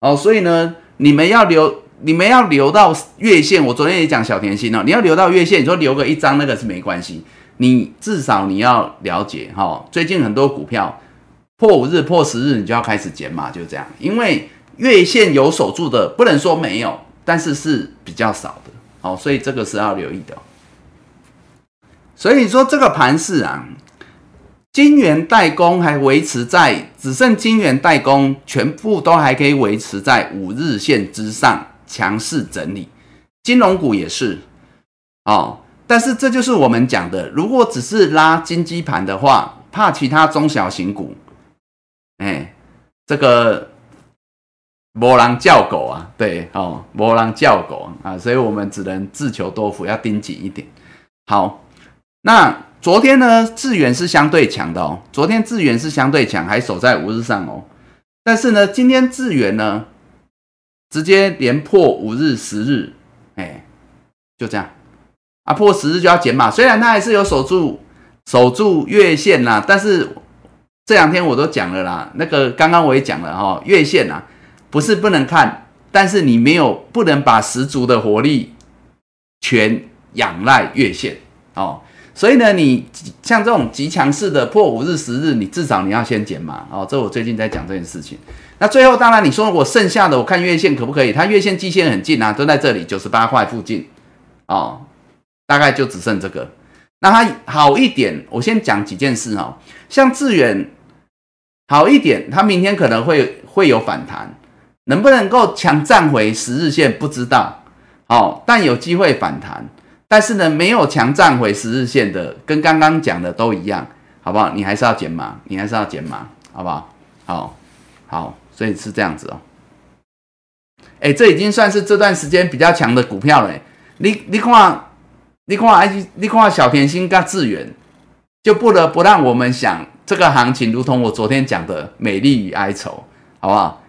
A: 哦，所以呢，你们要留。你们要留到月线，我昨天也讲小甜心哦，你要留到月线，你说留个一张那个是没关系，你至少你要了解哈，最近很多股票破五日、破十日，你就要开始减码，就这样，因为月线有守住的，不能说没有，但是是比较少的，好，所以这个是要留意的。所以说这个盘势啊。金圆代工还维持在只剩金圆代工，全部都还可以维持在五日线之上强势整理，金融股也是哦。但是这就是我们讲的，如果只是拉金基盘的话，怕其他中小型股，哎，这个磨狼叫狗啊，对哦，磨狼叫狗啊，所以我们只能自求多福，要盯紧一点。好，那。昨天呢，智源是相对强的哦。昨天智源是相对强，还守在五日上哦。但是呢，今天智源呢，直接连破五日、十日，哎，就这样啊，破十日就要减码。虽然它还是有守住守住月线啦，但是这两天我都讲了啦，那个刚刚我也讲了哈，月线啊，不是不能看，但是你没有不能把十足的活力全仰赖月线哦。所以呢，你像这种极强势的破五日、十日，你至少你要先减码哦。这我最近在讲这件事情。那最后当然你说我剩下的我看月线可不可以？它月线、季线很近啊，都在这里九十八块附近哦，大概就只剩这个。那它好一点，我先讲几件事哈。像致远好一点，它明天可能会会有反弹，能不能够强站回十日线不知道哦，但有机会反弹。但是呢，没有强站回十日线的，跟刚刚讲的都一样，好不好？你还是要减码，你还是要减码，好不好？好，好，所以是这样子哦。哎，这已经算是这段时间比较强的股票了。你你看，你看，哎，你看小甜心跟致远，就不得不让我们想，这个行情如同我昨天讲的美丽与哀愁，好不好？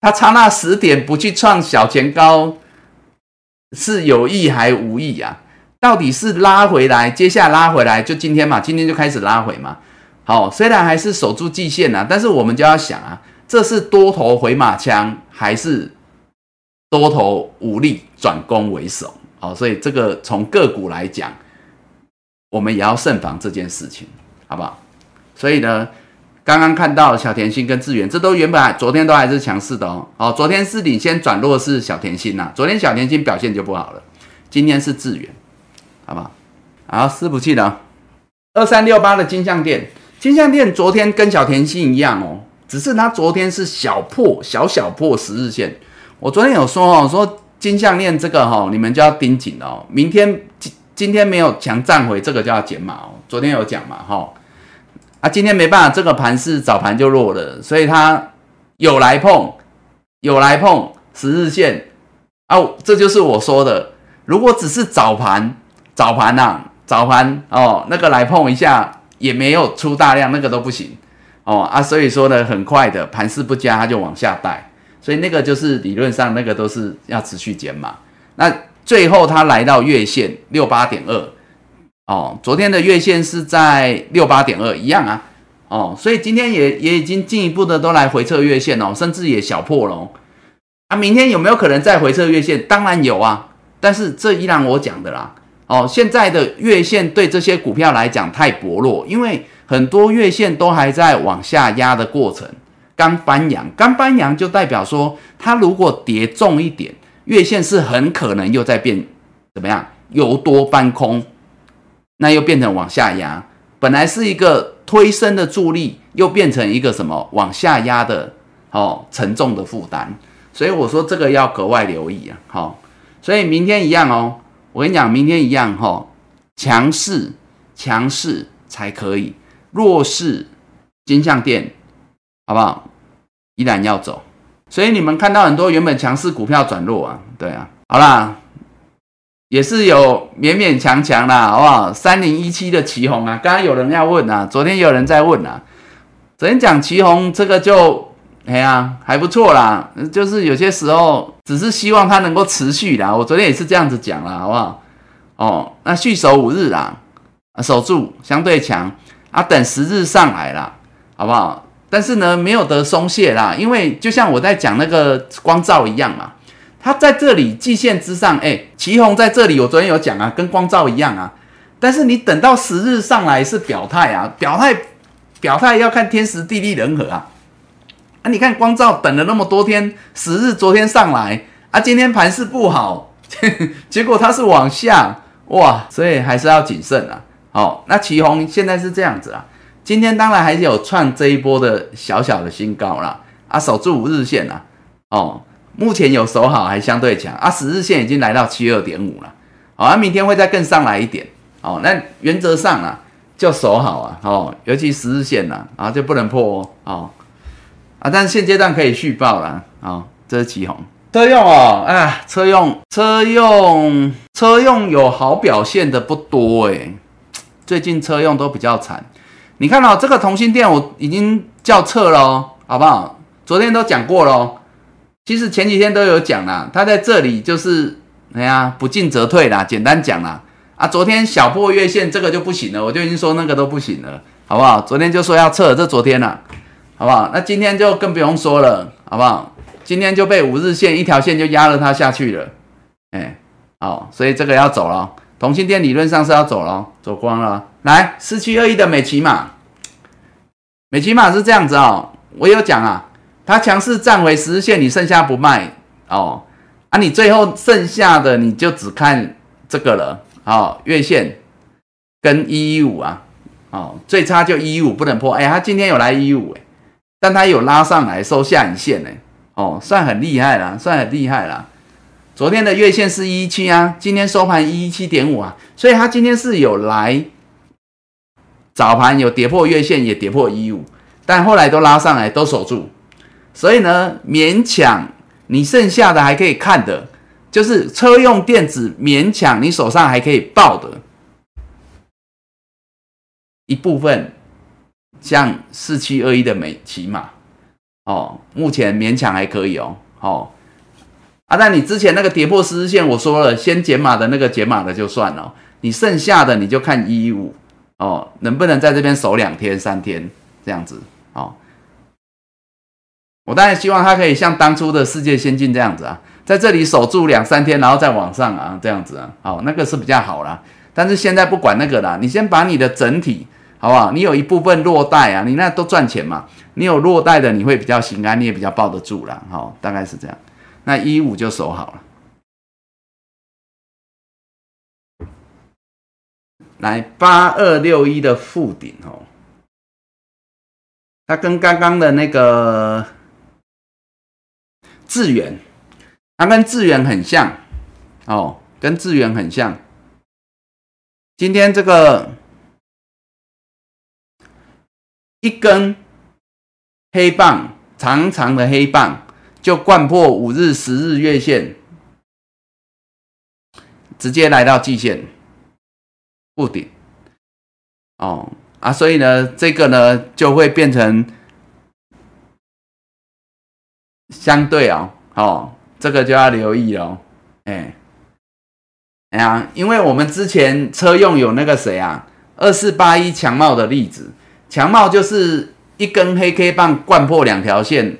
A: 他差那十点不去创小前高。是有意还无意啊？到底是拉回来，接下来拉回来，就今天嘛，今天就开始拉回嘛。好，虽然还是守住季线啊，但是我们就要想啊，这是多头回马枪，还是多头无力转攻为守？好，所以这个从个股来讲，我们也要慎防这件事情，好不好？所以呢。刚刚看到小甜心跟智源，这都原本昨天都还是强势的哦。哦，昨天是领先转弱是小甜心呐，昨天小甜心表现就不好了。今天是智源，好不好？好，四不记得二三六八的金项店，金项店昨天跟小甜心一样哦，只是它昨天是小破小小破十日线。我昨天有说哦，说金项链这个哈，你们就要盯紧哦。明天今今天没有强站回，这个就要减码哦。昨天有讲嘛哈。啊，今天没办法，这个盘是早盘就弱了，所以它有来碰，有来碰十日线啊，这就是我说的，如果只是早盘，早盘呐，早盘哦，那个来碰一下也没有出大量，那个都不行哦啊，所以说呢，很快的盘势不佳，它就往下带，所以那个就是理论上那个都是要持续减码，那最后它来到月线六八点二。哦，昨天的月线是在六八点二，一样啊。哦，所以今天也也已经进一步的都来回测月线哦，甚至也小破了。哦啊，明天有没有可能再回测月线？当然有啊，但是这依然我讲的啦。哦，现在的月线对这些股票来讲太薄弱，因为很多月线都还在往下压的过程，刚翻阳，刚翻阳就代表说它如果跌重一点，月线是很可能又在变怎么样，由多翻空。那又变成往下压，本来是一个推升的助力，又变成一个什么往下压的哦沉重的负担，所以我说这个要格外留意啊，好，所以明天一样哦，我跟你讲，明天一样哈，强势强势才可以，弱势金项店好不好？依然要走，所以你们看到很多原本强势股票转弱啊，对啊，好啦。也是有勉勉强强啦，好不好？三零一七的旗红啊，刚刚有人要问啊，昨天有人在问啊。昨天讲旗红这个就，哎呀，还不错啦。就是有些时候只是希望它能够持续啦。我昨天也是这样子讲啦，好不好？哦，那续守五日啦，守住相对强啊，等十日上来啦，好不好？但是呢，没有得松懈啦，因为就像我在讲那个光照一样嘛。它在这里季线之上，哎，旗红在这里，我昨天有讲啊，跟光照一样啊。但是你等到十日上来是表态啊，表态表态要看天时地利人和啊。啊，你看光照等了那么多天，十日昨天上来啊，今天盘势不好，结果它是往下哇，所以还是要谨慎啊。好，那旗红现在是这样子啊，今天当然还是有创这一波的小小的新高啦，啊，守住五日线啦，哦。目前有守好，还相对强啊！十日线已经来到七二点五了，好，啊，明天会再更上来一点，哦，那原则上啊，就守好啊，哦，尤其十日线呐，啊，就不能破哦，哦，啊，但是现阶段可以续报了，啊，这是旗红车用哦，哎，车用车用车用有好表现的不多哎，最近车用都比较惨，你看到这个同心店我已经叫撤了，好不好？昨天都讲过了。其实前几天都有讲啦，他在这里就是哎呀，不进则退啦。简单讲啦，啊，昨天小破月线这个就不行了，我就已经说那个都不行了，好不好？昨天就说要撤，这昨天了，好不好？那今天就更不用说了，好不好？今天就被五日线一条线就压了它下去了，哎，好，所以这个要走了。同性店理论上是要走了，走光了。来，四七二一的美琪马，美琪马是这样子哦，我有讲啊，它强势站回十日线，你剩下不卖哦，啊，你最后剩下的你就只看这个了，哦，月线跟一一五啊，哦，最差就一一五不能破，哎，它今天有来一一五哎，但它有拉上来收下影线呢，哦，算很厉害啦，算很厉害啦。昨天的月线是一七啊，今天收盘一七点五啊，所以它今天是有来早盘有跌破月线，也跌破一五，但后来都拉上来，都守住，所以呢，勉强你剩下的还可以看的，就是车用电子，勉强你手上还可以报的一部分，像四七二一的美骑马哦，目前勉强还可以哦，哦。啊，那你之前那个跌破十日线，我说了，先减码的那个减码的就算了，你剩下的你就看一五。哦，能不能在这边守两天三天这样子。哦？我当然希望它可以像当初的世界先进这样子啊，在这里守住两三天，然后再往上啊，这样子啊，好，那个是比较好啦。但是现在不管那个啦，你先把你的整体好不好？你有一部分落袋啊，你那都赚钱嘛，你有落袋的，你会比较心安，你也比较抱得住了，好，大概是这样。那一五就守好了。来八二六一的附顶哦，它跟刚刚的那个智远，它跟智远很像哦，跟智远很像。今天这个一根黑棒，长长的黑棒。就贯破五日、十日月线，直接来到季线，不顶哦啊，所以呢，这个呢就会变成相对哦，哦，这个就要留意哦，哎，哎呀，因为我们之前车用有那个谁啊，二四八一强茂的例子，强茂就是一根黑 K 棒贯破两条线。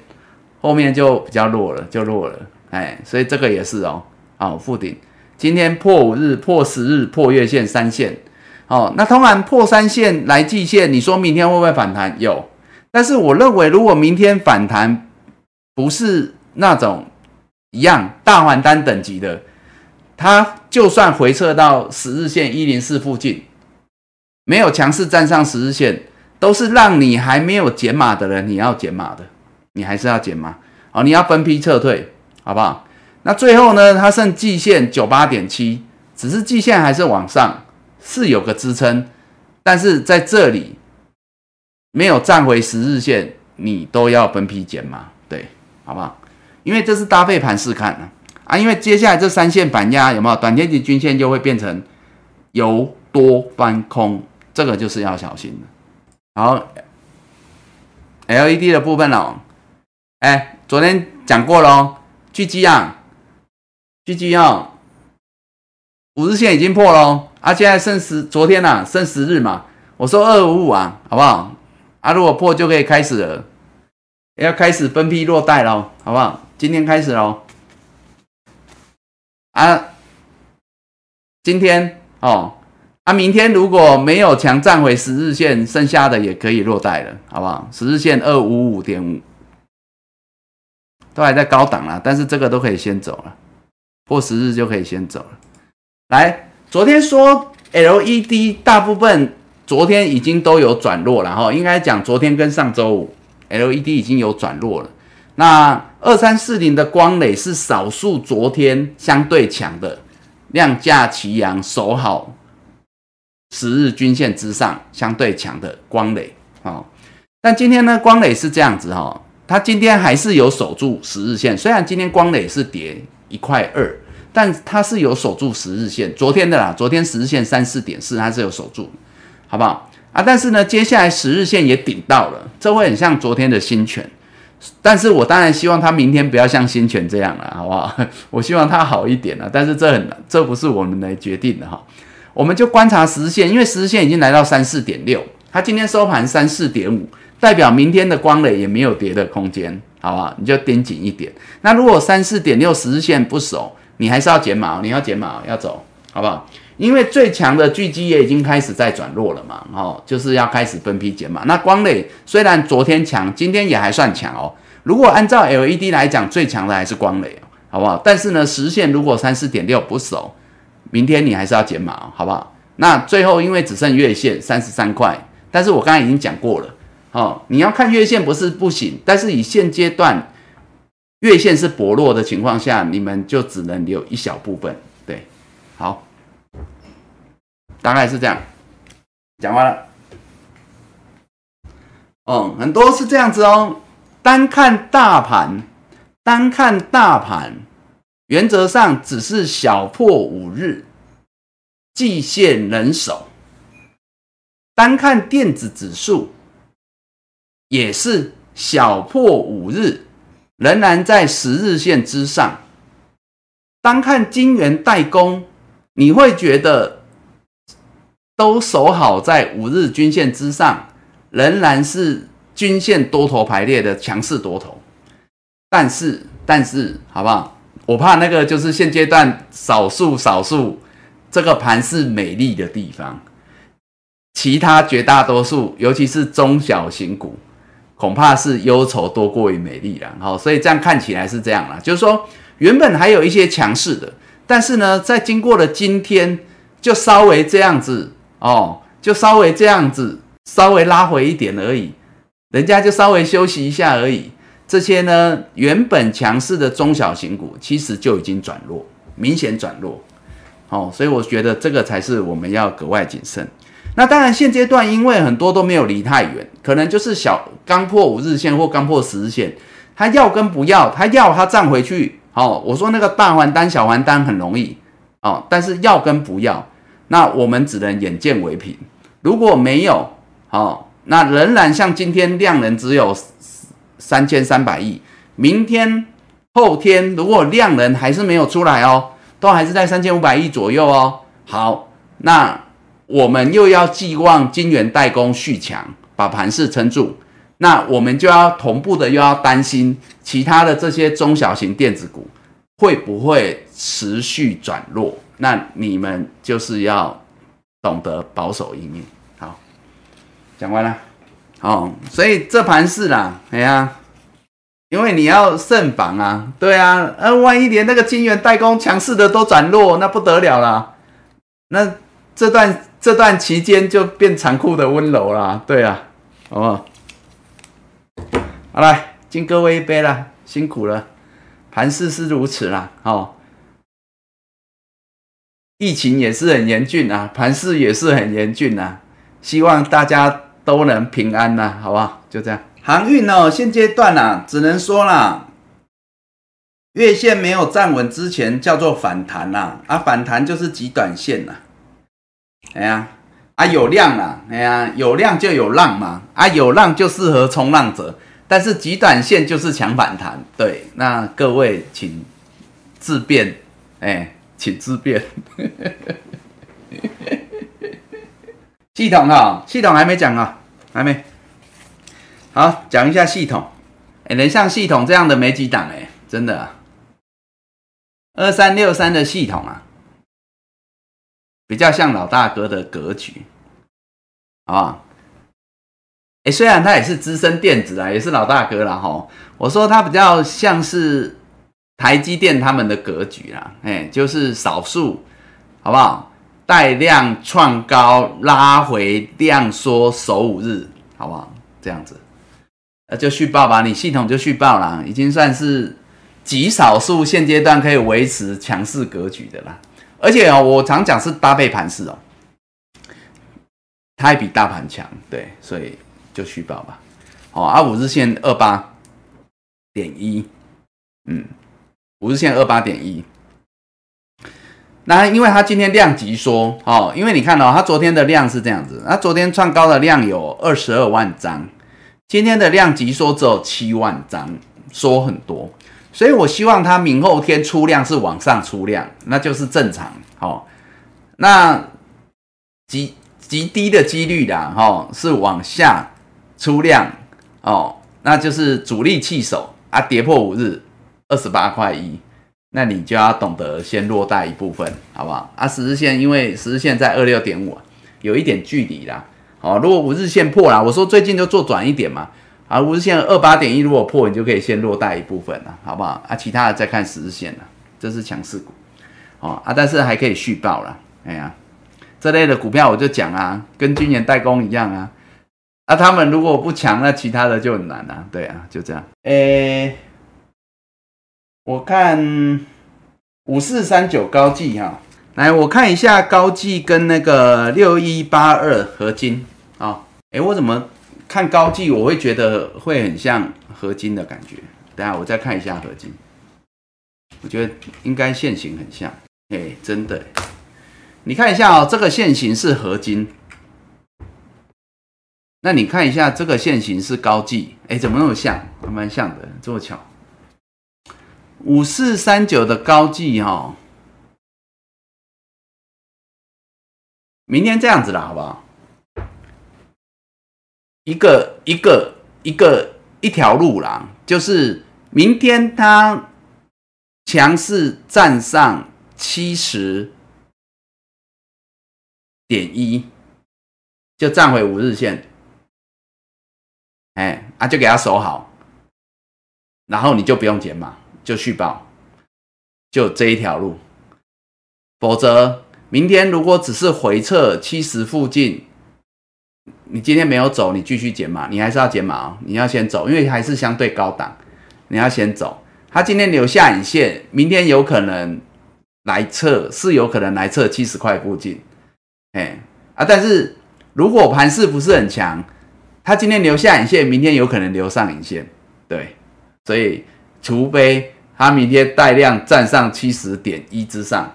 A: 后面就比较弱了，就弱了，哎，所以这个也是哦，好，附顶，今天破五日、破十日、破月线三线，哦，那通常破三线来季线，你说明天会不会反弹？有，但是我认为如果明天反弹不是那种一样大还单等级的，它就算回撤到十日线一零四附近，没有强势站上十日线，都是让你还没有减码的人你要减码的。你还是要减码？好，你要分批撤退，好不好？那最后呢？它剩季线九八点七，只是季线还是往上，是有个支撑，但是在这里没有站回十日线，你都要分批减码？对，好不好？因为这是搭配盘试看啊，啊，因为接下来这三线反压有没有？短天期均线就会变成由多翻空，这个就是要小心的。好，LED 的部分哦。哎，昨天讲过喽，巨基啊，巨基哦，五日线已经破喽，啊，现在剩十，昨天呐剩十日嘛，我说二五五啊，好不好？啊，如果破就可以开始了，要开始分批落袋喽，好不好？今天开始喽，啊，今天哦，啊，明天如果没有强站回十日线，剩下的也可以落袋了，好不好？十日线二五五点五。都还在高档啦，但是这个都可以先走了，破十日就可以先走了。来，昨天说 LED 大部分昨天已经都有转弱了哈，应该讲昨天跟上周五 LED 已经有转弱了。那二三四零的光磊是少数昨天相对强的，量价齐扬，守好十日均线之上相对强的光磊啊。但今天呢，光磊是这样子哈。它今天还是有守住十日线，虽然今天光磊是跌一块二，但它是有守住十日线。昨天的啦，昨天十日线三四点四，它是有守住，好不好啊？但是呢，接下来十日线也顶到了，这会很像昨天的新权。但是我当然希望它明天不要像新权这样了，好不好？我希望它好一点了，但是这很难，这不是我们来决定的哈。我们就观察十日线，因为十日线已经来到三四点六，它今天收盘三四点五。代表明天的光磊也没有跌的空间，好不好？你就盯紧一点。那如果三四点六十日线不守，你还是要减码，你要减码要走，好不好？因为最强的巨基也已经开始在转弱了嘛，哦，就是要开始分批减码。那光磊虽然昨天强，今天也还算强哦。如果按照 LED 来讲，最强的还是光磊，好不好？但是呢，实线如果三四点六不守，明天你还是要减码，好不好？那最后因为只剩月线三十三块，但是我刚才已经讲过了，哦，你要看月线不是不行，但是以现阶段月线是薄弱的情况下，你们就只能留一小部分，对，好。大概是这样，讲完了。哦，很多是这样子哦。单看大盘，单看大盘，原则上只是小破五日，季线能守。单看电子指数，也是小破五日，仍然在十日线之上。单看金元代工，你会觉得。都守好在五日均线之上，仍然是均线多头排列的强势多头。但是，但是，好不好？我怕那个就是现阶段少数少数这个盘是美丽的地方，其他绝大多数，尤其是中小型股，恐怕是忧愁多过于美丽了。好，所以这样看起来是这样啦，就是说原本还有一些强势的，但是呢，在经过了今天，就稍微这样子。哦，就稍微这样子，稍微拉回一点而已，人家就稍微休息一下而已。这些呢，原本强势的中小型股，其实就已经转弱，明显转弱。哦，所以我觉得这个才是我们要格外谨慎。那当然，现阶段因为很多都没有离太远，可能就是小刚破五日线或刚破十日线，他要跟不要，他要他站回去。哦，我说那个大还单、小还单很容易。哦，但是要跟不要。那我们只能眼见为凭，如果没有，好，那仍然像今天量能只有三千三百亿，明天、后天如果量能还是没有出来哦，都还是在三千五百亿左右哦。好，那我们又要寄望金元代工续强，把盘势撑住，那我们就要同步的又要担心其他的这些中小型电子股会不会持续转弱。那你们就是要懂得保守应运。好，讲完了。哦，所以这盘是啦，哎呀，因为你要慎防啊，对啊，呃，万一连那个金元代工强势的都转弱，那不得了啦。那这段这段期间就变残酷的温柔啦，对啊，好不好？好来敬各位一杯了，辛苦了，盘势是如此啦，哦。疫情也是很严峻啊，盘势也是很严峻呐，希望大家都能平安呐，好不好？就这样。航运哦，现阶段啊，只能说啦，月线没有站稳之前叫做反弹呐，啊，反弹就是极短线呐。哎呀，啊有量啦，哎呀，有量就有浪嘛，啊有浪就适合冲浪者，但是极短线就是强反弹，对，那各位请自便，哎。请自便。系统啊，系统还没讲啊，还没。好，讲一下系统。哎，能像系统这样的没几档哎，真的。二三六三的系统啊，比较像老大哥的格局，好不好？哎，虽然他也是资深电子啊，也是老大哥了哈。我说他比较像是。台积电他们的格局啦，哎，就是少数，好不好？带量创高，拉回量缩，守五日，好不好？这样子，那就续报吧，你系统就续报啦，已经算是极少数现阶段可以维持强势格局的啦。而且哦，我常讲是搭配盘势哦，它还比大盘强，对，所以就续报吧。好，啊，五日线二八点一，嗯。五日线二八点一，那因为它今天量级缩哦，因为你看到它昨天的量是这样子，它昨天创高的量有二十二万张，今天的量级缩只有七万张，缩很多，所以我希望它明后天出量是往上出量，那就是正常哦。那极极低的几率啦哈是往下出量哦，那就是主力弃守。啊，跌破五日二十八块一，那你就要懂得先落袋一部分，好不好？啊，十日线因为十日线在二六点五，有一点距离啦。哦，如果五日线破了，我说最近就做短一点嘛。啊，五日线二八点一如果破，你就可以先落袋一部分了，好不好？啊，其他的再看十日线了，这是强势股。哦啊，但是还可以续报了。哎呀，这类的股票我就讲啊，跟今年代工一样啊。啊，他们如果不强，那其他的就很难啊。对啊，就这样。诶，我看五四三九高技哈，来我看一下高技跟那个六一八二合金啊。诶，我怎么看高技我会觉得会很像合金的感觉？等下我再看一下合金，我觉得应该线型很像。诶，真的，你看一下哦，这个线型是合金。那你看一下这个线型是高技，哎，怎么那么像？还蛮像的，这么巧。五四三九的高技哈，明天这样子了，好不好？一个一个一个一条路啦，就是明天它强势站上七十点一，就站回五日线。哎，啊，就给他守好，然后你就不用减码，就续保，就这一条路。否则，明天如果只是回撤七十附近，你今天没有走，你继续减码，你还是要减码哦。你要先走，因为还是相对高档，你要先走。他今天留下影线，明天有可能来测，是有可能来测七十块附近。哎，啊，但是如果盘势不是很强。他今天留下影线，明天有可能留上影线，对，所以除非他明天带量站上七十点一之上，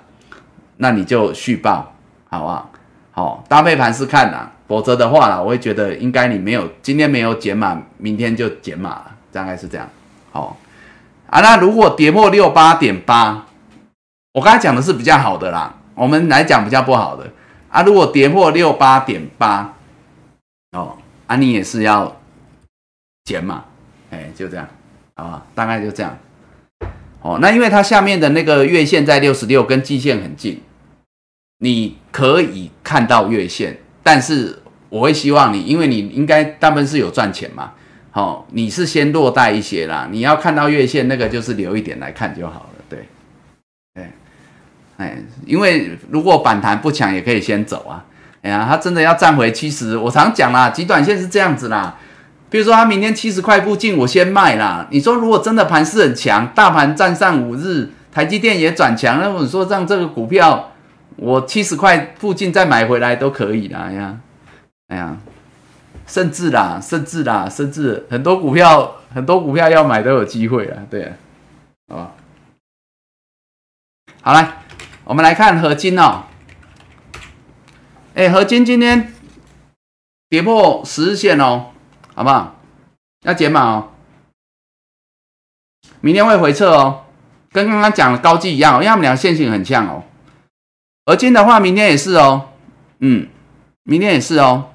A: 那你就续报，好不好？好，搭配盘是看的，否则的话啦，我会觉得应该你没有今天没有减码，明天就减码了，大概是这样。好，啊，那如果跌破六八点八，我刚才讲的是比较好的啦，我们来讲比较不好的啊，如果跌破六八点八，哦。啊，你也是要减码？哎，就这样，啊，大概就这样。哦，那因为它下面的那个月线在六十六，跟季线很近，你可以看到月线，但是我会希望你，因为你应该大部分是有赚钱嘛，好，你是先落袋一些啦，你要看到月线那个就是留一点来看就好了，对，对，哎，因为如果反弹不强，也可以先走啊。哎呀，它真的要站回七十，我常讲啦，极短线是这样子啦。比如说，它明天七十块附近，我先卖啦。你说，如果真的盘势很强，大盘站上五日，台积电也转强，那我说让这个股票，我七十块附近再买回来都可以啦。哎呀，哎呀，甚至啦，甚至啦，甚至很多股票，很多股票要买都有机会啊。对，好吧。好来，我们来看合金哦。哎，合金今天跌破十日线哦，好不好？要减码哦，明天会回撤哦，跟刚刚讲的高技一样，因为他们两个线型很像哦。而金的话，明天也是哦，嗯，明天也是哦，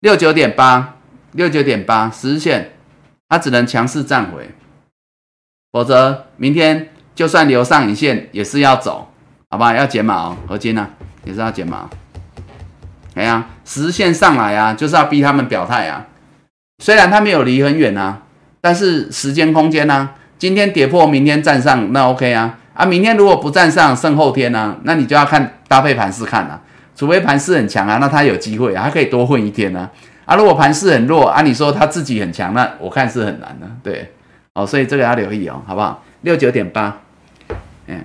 A: 六九点八，六九点八十日线，它只能强势站回，否则明天就算留上影线也是要走，好吧？要减码哦，合金呢也是要减码。哎呀，实线上来啊，就是要逼他们表态啊。虽然它没有离很远啊，但是时间空间呢？今天跌破，明天站上，那 OK 啊。啊，明天如果不站上，剩后天呢？那你就要看搭配盘势看了。除非盘势很强啊，那他有机会啊，他可以多混一天呢。啊，如果盘势很弱啊，你说他自己很强，那我看是很难的。对，哦，所以这个要留意哦，好不好？六九点八，嗯，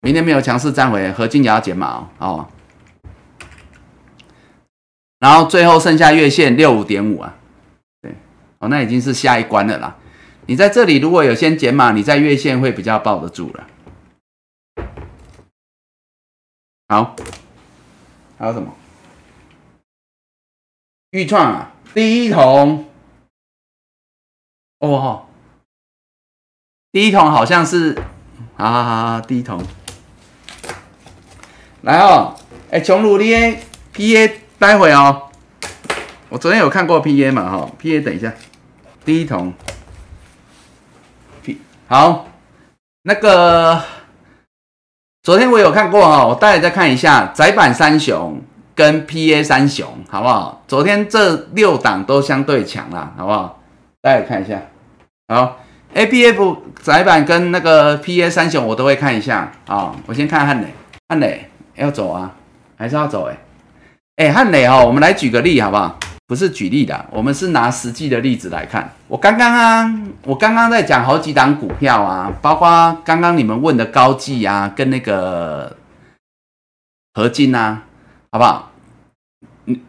A: 明天没有强势站回，合金也要减码哦，好。然后最后剩下月线六五点五啊，哦，那已经是下一关了啦。你在这里如果有先减码，你在月线会比较抱得住了。好，还有什么？预创啊，第一桶，哦，第一桶好像是，好好好，第一桶，来哦，哎，琼鲁的 P A。待会哦，我昨天有看过 P A 嘛哈，P A 等一下，第一桶，好，那个昨天我有看过哦，我待会再看一下窄板三雄跟 PA 三雄，好不好？昨天这六档都相对强了，好不好？大家看一下，好，ABF 窄板跟那个 PA 三雄我都会看一下啊。我先看汉磊，汉磊要走啊，还是要走？哎，哎，汉磊哦，我们来举个例好不好？不是举例的，我们是拿实际的例子来看。我刚刚啊，我刚刚在讲好几档股票啊，包括刚刚你们问的高技啊，跟那个合金啊，好不好？嗯，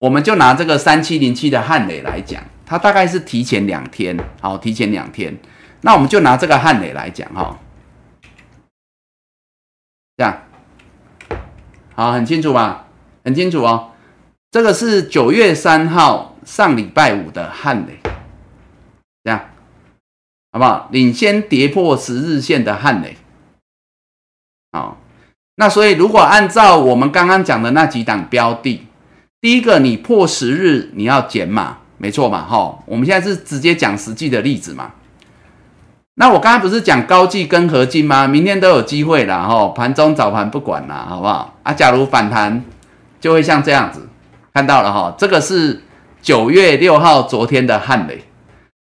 A: 我们就拿这个三七零七的汉磊来讲，它大概是提前两天，好，提前两天。那我们就拿这个汉磊来讲哈，这样，好，很清楚吧？很清楚哦。这个是九月三号上礼拜五的汉磊，这样好不好？领先跌破十日线的汉磊，好，那所以如果按照我们刚刚讲的那几档标的，第一个你破十日你要减码，没错嘛？哈，我们现在是直接讲实际的例子嘛。那我刚才不是讲高技跟合金吗？明天都有机会了哈，盘中早盘不管了，好不好？啊，假如反弹就会像这样子。看到了哈，这个是九月六号昨天的汉雷，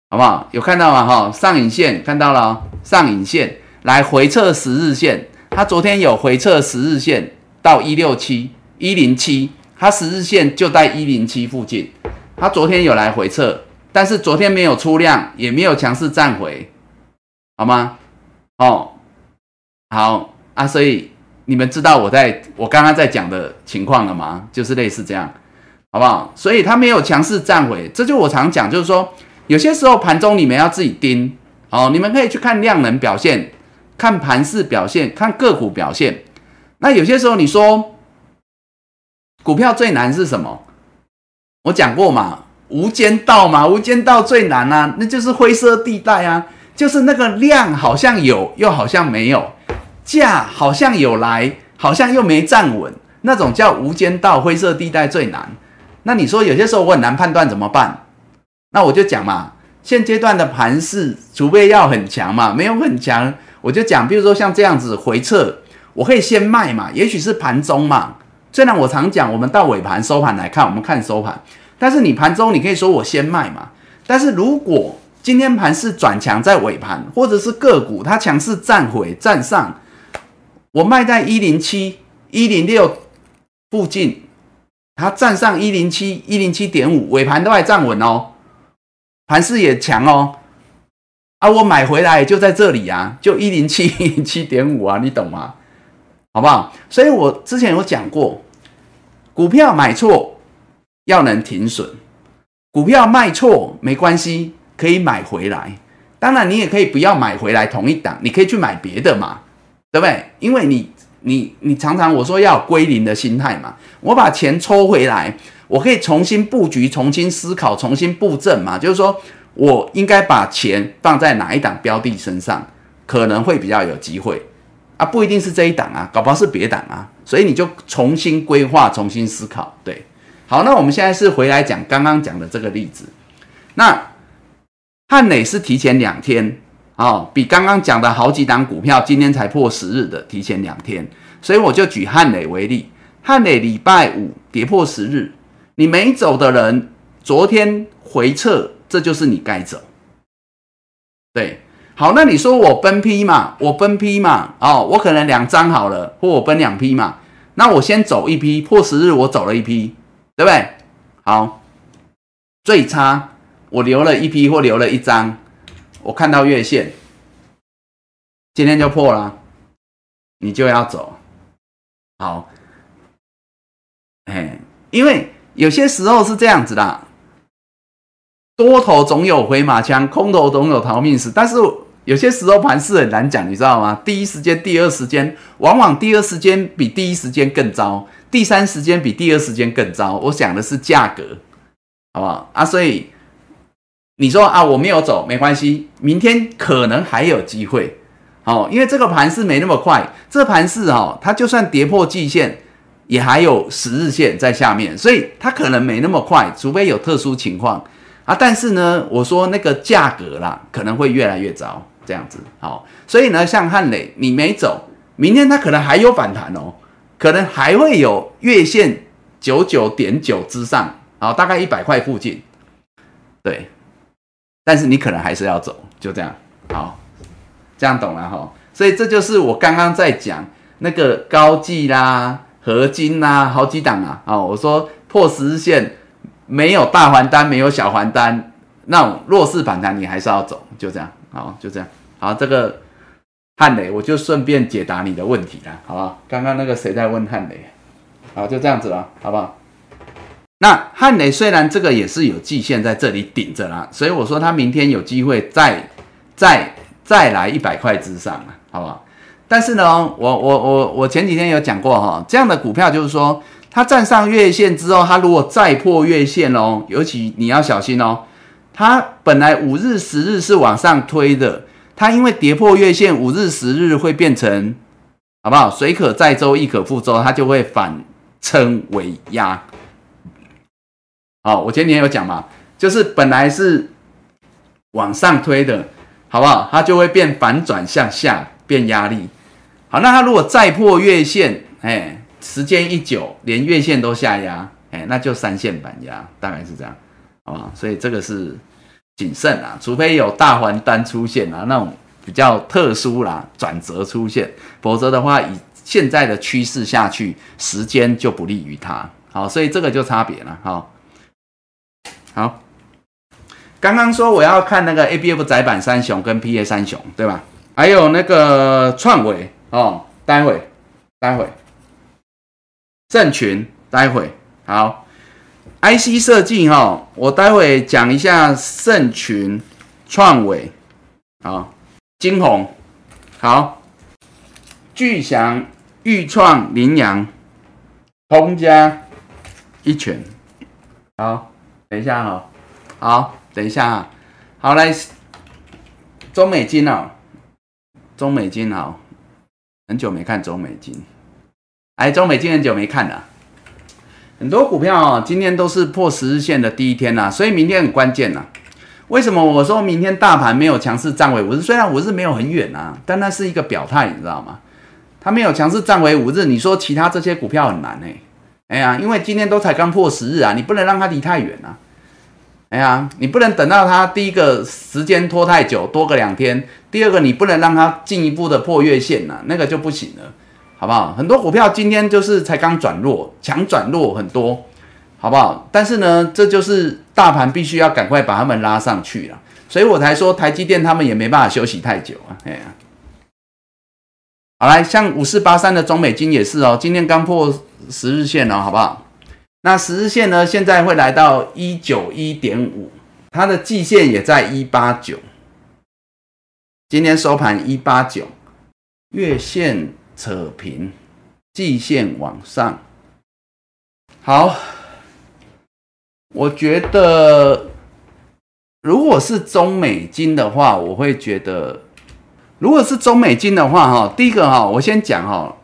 A: 好不好？有看到吗？哈，上影线看到了，上影线来回测十日线，它昨天有回测十日线到一六七一零七，它十日线就在一零七附近，它昨天有来回测，但是昨天没有出量，也没有强势站回，好吗？哦，好啊，所以你们知道我在我刚刚在讲的情况了吗？就是类似这样。好不好？所以它没有强势站回，这就我常讲，就是说有些时候盘中你们要自己盯哦，你们可以去看量能表现，看盘势表现，看个股表现。那有些时候你说股票最难是什么？我讲过嘛，无间道嘛，无间道最难啊，那就是灰色地带啊，就是那个量好像有，又好像没有，价好像有来，好像又没站稳，那种叫无间道，灰色地带最难。那你说有些时候我很难判断怎么办？那我就讲嘛，现阶段的盘势，除非要很强嘛，没有很强，我就讲，比如说像这样子回撤，我可以先卖嘛，也许是盘中嘛。虽然我常讲，我们到尾盘收盘来看，我们看收盘，但是你盘中你可以说我先卖嘛。但是如果今天盘是转强在尾盘，或者是个股它强势站回站上，我卖在一零七、一零六附近。它站上一零七一零七点五，尾盘都还站稳哦，盘势也强哦，啊，我买回来就在这里啊，就一零七 一零七点五啊，你懂吗？好不好？所以我之前有讲过，股票买错要能停损，股票卖错没关系，可以买回来。当然，你也可以不要买回来同一档，你可以去买别的嘛，对不对？因为你。你你常常我说要归零的心态嘛，我把钱抽回来，我可以重新布局、重新思考、重新布阵嘛。就是说我应该把钱放在哪一档标的身上，可能会比较有机会啊，不一定是这一档啊，搞不好是别档啊。所以你就重新规划、重新思考。对，好，那我们现在是回来讲刚刚讲的这个例子。那汉磊是提前两天。哦，比刚刚讲的好几档股票，今天才破十日的，提前两天，所以我就举汉磊为例，汉磊礼拜五跌破十日，你没走的人，昨天回撤，这就是你该走。对，好，那你说我分批嘛，我分批嘛，哦，我可能两张好了，或我分两批嘛，那我先走一批，破十日我走了一批，对不对？好，最差我留了一批或留了一张。我看到月线，今天就破了，你就要走。好，哎，因为有些时候是这样子的，多头总有回马枪，空头总有逃命时。但是有些时候盘势很难讲，你知道吗？第一时间、第二时间，往往第二时间比第一时间更糟，第三时间比第二时间更糟。我讲的是价格，好不好啊？所以。你说啊，我没有走，没关系，明天可能还有机会，哦，因为这个盘势没那么快，这盘势哦，它就算跌破季线，也还有十日线在下面，所以它可能没那么快，除非有特殊情况啊。但是呢，我说那个价格啦，可能会越来越糟，这样子。好，所以呢，像汉磊，你没走，明天它可能还有反弹哦，可能还会有月线九九点九之上，好，大概一百块附近。对，但是你可能还是要走，就这样。好，这样懂了哈。所以这就是我刚刚在讲那个高技啦、合金啦，好几档啊。哦，我说破十日线没有大还单，没有小还单，那种弱势反弹你还是要走，就这样。好，就这样。好，这个汉雷我就顺便解答你的问题了，好不好？刚刚那个谁在问汉雷？好，就这样子了，好不好？那汉雷虽然这个也是有季线在这里顶着啦，所以我说他明天有机会再再再来一百块之上啊。好不好？但是呢，我我我我前几天有讲过哈，这样的股票就是说，它站上月线之后，它如果再破月线哦，尤其你要小心哦。它本来五日、十日是往上推的，它因为跌破月线，五日、十日会变成好不好？水可载舟，亦可覆舟，它就会反称为压。好，我前几天有讲嘛，就是本来是往上推的，好不好？它就会变反转向下。变压力，好，那它如果再破月线，哎，时间一久，连月线都下压，哎，那就三线板压，大概是这样，好吧？所以这个是谨慎啊，除非有大还单出现啊，那种比较特殊啦，转折出现，否则的话，以现在的趋势下去，时间就不利于它，好，所以这个就差别了，好，好，刚刚说我要看那个 A B F 窄板三雄跟 P A 三雄，对吧？还有那个创伟哦，待会，待会，正群，待会，好，IC 设计哈，我待会讲一下圣群、创伟，好，金鸿，好，巨祥、裕创、羚羊、通家、一拳，好，等一下哈，好，等一下哈，好来，中美金哦。中美金好，很久没看中美金，哎，中美金很久没看了，很多股票哦，今天都是破十日线的第一天呐，所以明天很关键呐。为什么我说明天大盘没有强势站稳五日？虽然五日没有很远啊，但那是一个表态，你知道吗？它没有强势站稳五日，你说其他这些股票很难哎，哎呀，因为今天都才刚破十日啊，你不能让它离太远啊。哎呀，你不能等到它第一个时间拖太久，多个两天。第二个，你不能让它进一步的破月线呐，那个就不行了，好不好？很多股票今天就是才刚转弱，强转弱很多，好不好？但是呢，这就是大盘必须要赶快把他们拉上去了，所以我才说台积电他们也没办法休息太久啊。哎呀，好来，像五四八三的中美金也是哦，今天刚破十日线哦，好不好？那十日线呢？现在会来到一九一点五，它的季线也在一八九。今天收盘一八九，月线扯平，季线往上。好，我觉得如果是中美金的话，我会觉得，如果是中美金的话，哈，第一个哈，我先讲哈，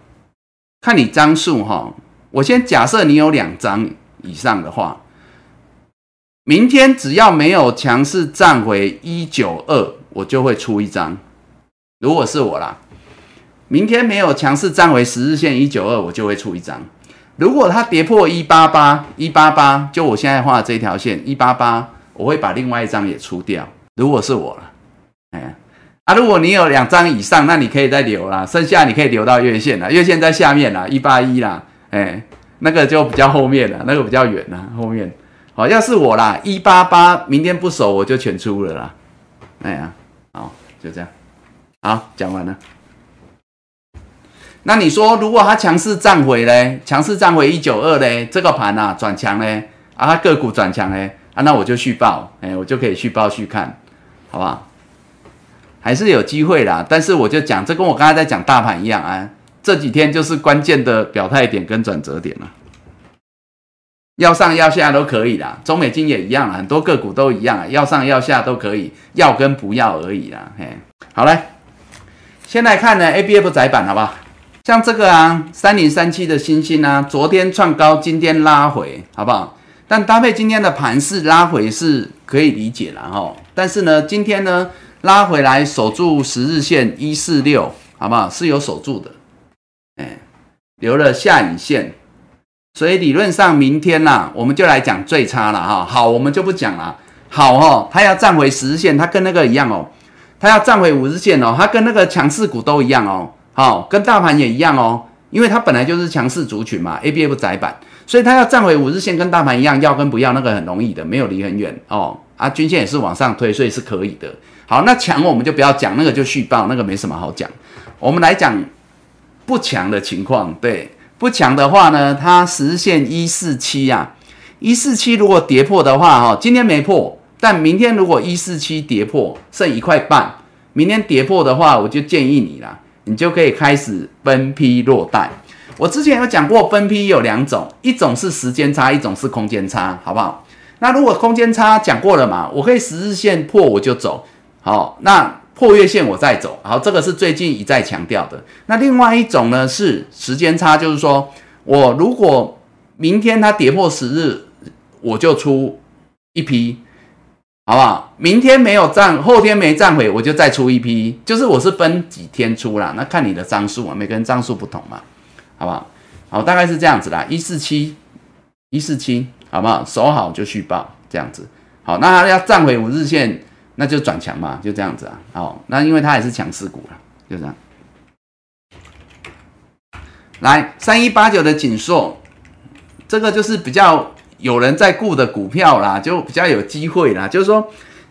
A: 看你张数哈。我先假设你有两张以上的话，明天只要没有强势站回一九二，我就会出一张。如果是我啦，明天没有强势站回十日线一九二，我就会出一张。如果它跌破一八八一八八，就我现在画的这条线一八八，我会把另外一张也出掉。如果是我了，哎啊，如果你有两张以上，那你可以再留啦，剩下你可以留到月线了，月线在下面啦，一八一啦。哎，那个就比较后面了，那个比较远了。后面，好，要是我啦，一八八，明天不守我就全出了啦。哎呀，好，就这样，好，讲完了。那你说，如果它强势站回嘞，强势站回一九二嘞，这个盘啊转强嘞，啊，它个股转强嘞，啊，那我就续报，哎，我就可以续报续看，好不好？还是有机会啦，但是我就讲，这跟我刚才在讲大盘一样啊。这几天就是关键的表态点跟转折点了，要上要下都可以啦，中美金也一样啊，很多个股都一样啊，要上要下都可以，要跟不要而已啦。嘿，好嘞，先来看呢 A B F 窄板好不好？像这个啊，三零三七的星星啊，昨天创高，今天拉回，好不好？但搭配今天的盘势拉回是可以理解了哈。但是呢，今天呢拉回来守住十日线一四六，好不好？是有守住的，哎，留了下影线，所以理论上明天呐，我们就来讲最差了哈。好，我们就不讲了。好哦，它要站回十日线，它跟那个一样哦，它要站回五日线哦，它跟那个强势股都一样哦，好，跟大盘也一样哦，因为它本来就是强势族群嘛，A B F 窄板，所以它要站回五日线，跟大盘一样，要跟不要那个很容易的，没有离很远哦，啊，均线也是往上推，所以是可以的。好，那强我们就不要讲，那个就续报，那个没什么好讲。我们来讲不强的情况，对，不强的话呢，它实现一四七呀，一四七如果跌破的话，哈，今天没破。但明天如果一四七跌破，剩一块半，明天跌破的话，我就建议你啦，你就可以开始分批落袋。我之前有讲过，分批有两种，一种是时间差，一种是空间差，好不好？那如果空间差讲过了嘛，我可以十日线破我就走，好，那破月线我再走，好，这个是最近一再强调的。那另外一种呢是时间差，就是说我如果明天它跌破十日，我就出一批。好不好？明天没有站，后天没站回，我就再出一批。就是我是分几天出啦，那看你的张数啊，每个人张数不同嘛，好不好？好，大概是这样子啦，一四七，一四七，好不好？守好就续报，这样子。好，那要站回五日线，那就转强嘛，就这样子啊。好，那因为它也是强势股了，就这样。来，三一八九的锦硕，这个就是比较。有人在顾的股票啦，就比较有机会啦。就是说，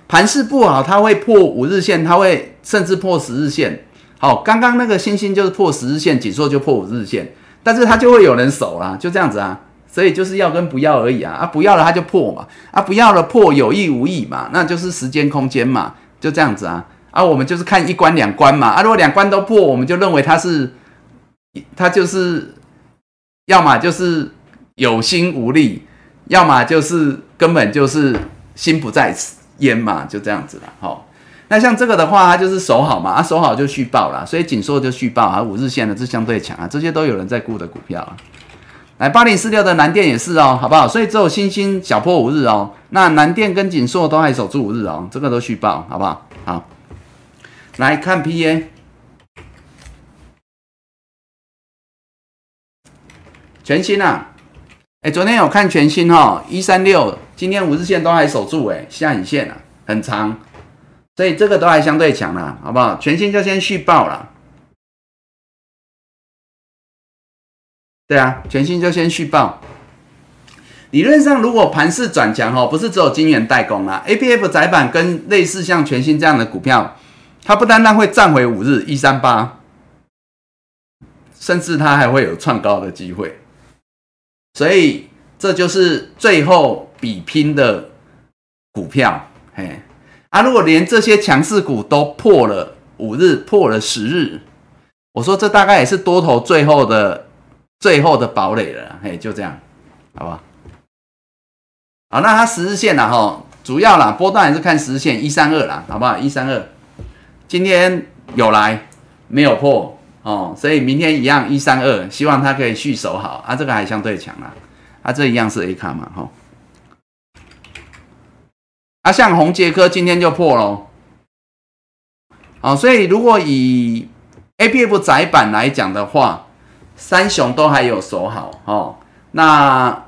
A: 盘势不好，它会破五日线，它会甚至破十日线。好，刚刚那个星星就是破十日线，紧缩就破五日线，但是它就会有人守啦，就这样子啊。所以就是要跟不要而已啊。啊，不要了它就破嘛，啊，不要了破有意无意嘛，那就是时间空间嘛，就这样子啊。啊，我们就是看一关两关嘛。啊，如果两关都破，我们就认为它是，它就是要么就是有心无力。要么就是根本就是心不在焉嘛，就这样子了。好，那像这个的话，它就是守好嘛，啊，守好就续报了，所以紧缩就续报啊，五日线的是相对强啊，这些都有人在估的股票啊。来，八零四六的南电也是哦，好不好？所以只有星星小破五日哦，那南电跟锦硕都还守住五日哦，这个都续报，好不好？好，来看 PA，全新啊。哎，昨天有看全新哈，一三六，今天五日线都还守住，哎，下影线啊，很长，所以这个都还相对强了，好不好？全新就先续报了，对啊，全新就先续报。理论上，如果盘势转强哈，不是只有金元代工啦 a P F 窄板跟类似像全新这样的股票，它不单单会站回五日一三八，甚至它还会有创高的机会。所以这就是最后比拼的股票，嘿啊！如果连这些强势股都破了五日，破了十日，我说这大概也是多头最后的最后的堡垒了，嘿，就这样，好吧？好，那它十日线呢？哈，主要啦，波段还是看十日线一三二啦，好不好？一三二，今天有来没有破？哦，所以明天一样一三二，希望它可以续守好啊，这个还相对强啊，啊，这一样是 A 卡嘛，哈，啊，像红杰科今天就破喽，哦，所以如果以 A P F 窄板来讲的话，三雄都还有守好哦，那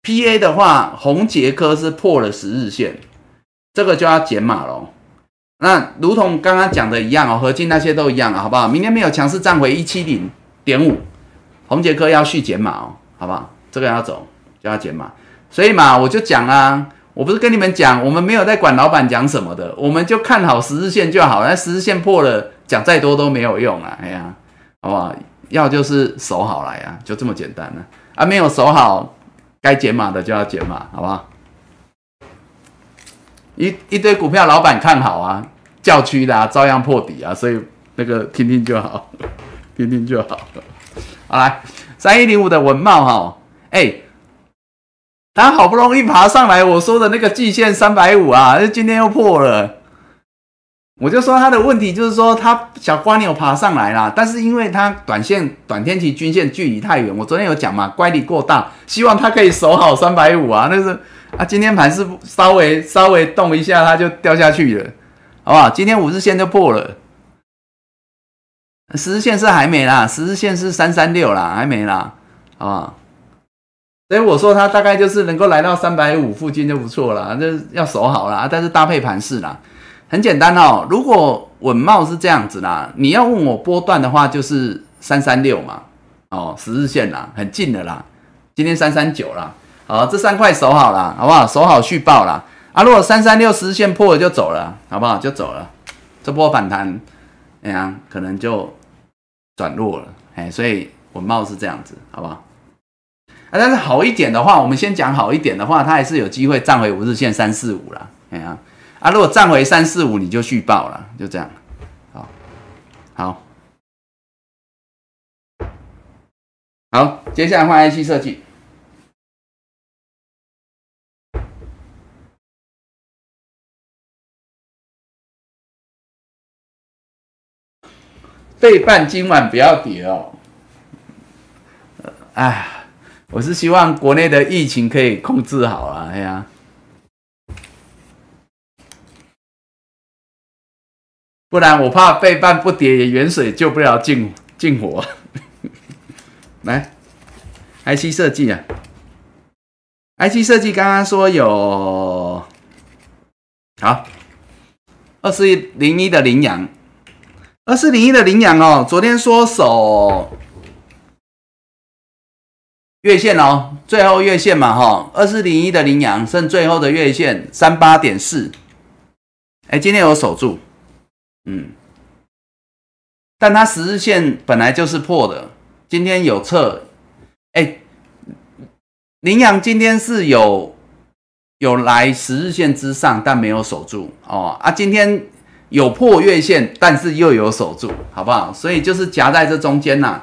A: P A 的话，红杰科是破了十日线，这个就要减码喽。那如同刚刚讲的一样哦，合金那些都一样啊，好不好？明天没有强势站回一七零点五，红杰科要续减码哦，好不好？这个要走就要减码，所以嘛，我就讲啊，我不是跟你们讲，我们没有在管老板讲什么的，我们就看好十日线就好那，十日线破了，讲再多都没有用啊，哎呀，好不好？要就是守好来啊，就这么简单了啊，没有守好，该减码的就要减码，好不好？一一堆股票，老板看好啊，叫区的啊，照样破底啊，所以那个听听就好，听听就好。好来，三一零五的文茂哈，哎，他好不容易爬上来，我说的那个季线三百五啊，今天又破了。我就说他的问题就是说，他小瓜牛爬上来了，但是因为他短线短天期均线距离太远，我昨天有讲嘛，乖离过大，希望他可以守好三百五啊，那是。啊，今天盘是稍微稍微动一下，它就掉下去了，好不好？今天五日线就破了，十日线是还没啦，十日线是三三六啦，还没啦，好不好？所以我说它大概就是能够来到三百五附近就不错了，这要守好了，但是搭配盘势啦，很简单哦。如果稳茂是这样子啦，你要问我波段的话，就是三三六嘛，哦，十日线啦，很近的啦。今天三三九啦，好，这三块守好了，好不好？守好续报啦。啊，如果三三六十日线破了就走了，好不好？就走了，这波反弹，哎呀，可能就转弱了，哎，所以稳茂是这样子，好不好？啊，但是好一点的话，我们先讲好一点的话，它还是有机会站回五日线三四五了。哎呀，啊如果站回三四五，你就续报了，就这样。好，好，好，接下来换 IC 设计。费半今晚不要跌哦。哎。我是希望国内的疫情可以控制好啊，哎呀，不然我怕背半不跌，远水救不了近近火。来，IC 设计啊，IC 设计刚刚说有好二四零一的羚羊，二四零一的羚羊哦，昨天说手。月线哦，最后月线嘛，哈，二四零一的羚羊剩最后的月线三八点四，哎，今天有守住，嗯，但它十日线本来就是破的，今天有测，哎，羚羊今天是有有来十日线之上，但没有守住哦，啊，今天有破月线，但是又有守住，好不好？所以就是夹在这中间呐。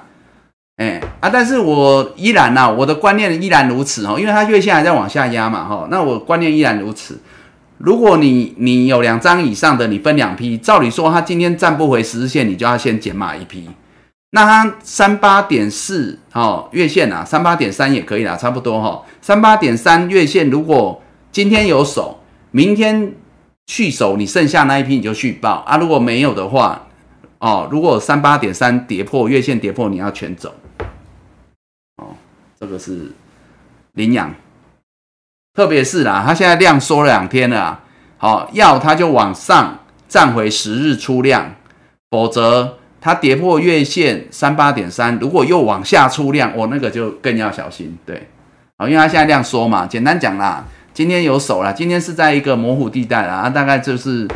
A: 哎啊！但是我依然呐，我的观念依然如此哦，因为它月线还在往下压嘛，哈。那我观念依然如此。如果你你有两张以上的，你分两批，照理说它今天站不回十日线，你就要先减码一批。那它三八点四哦，月线啊，三八点三也可以啦，差不多哈。三八点三月线，如果今天有手，明天续手，你剩下那一批你就续报啊。如果没有的话，哦，如果三八点三跌破月线跌破，你要全走。哦这个是领养，特别是啦，它现在量缩了两天了，好，要它就往上站回十日出量，否则它跌破月线三八点三，如果又往下出量，我那个就更要小心，对，好，因为它现在量缩嘛，简单讲啦，今天有手了，今天是在一个模糊地带啦，大概就是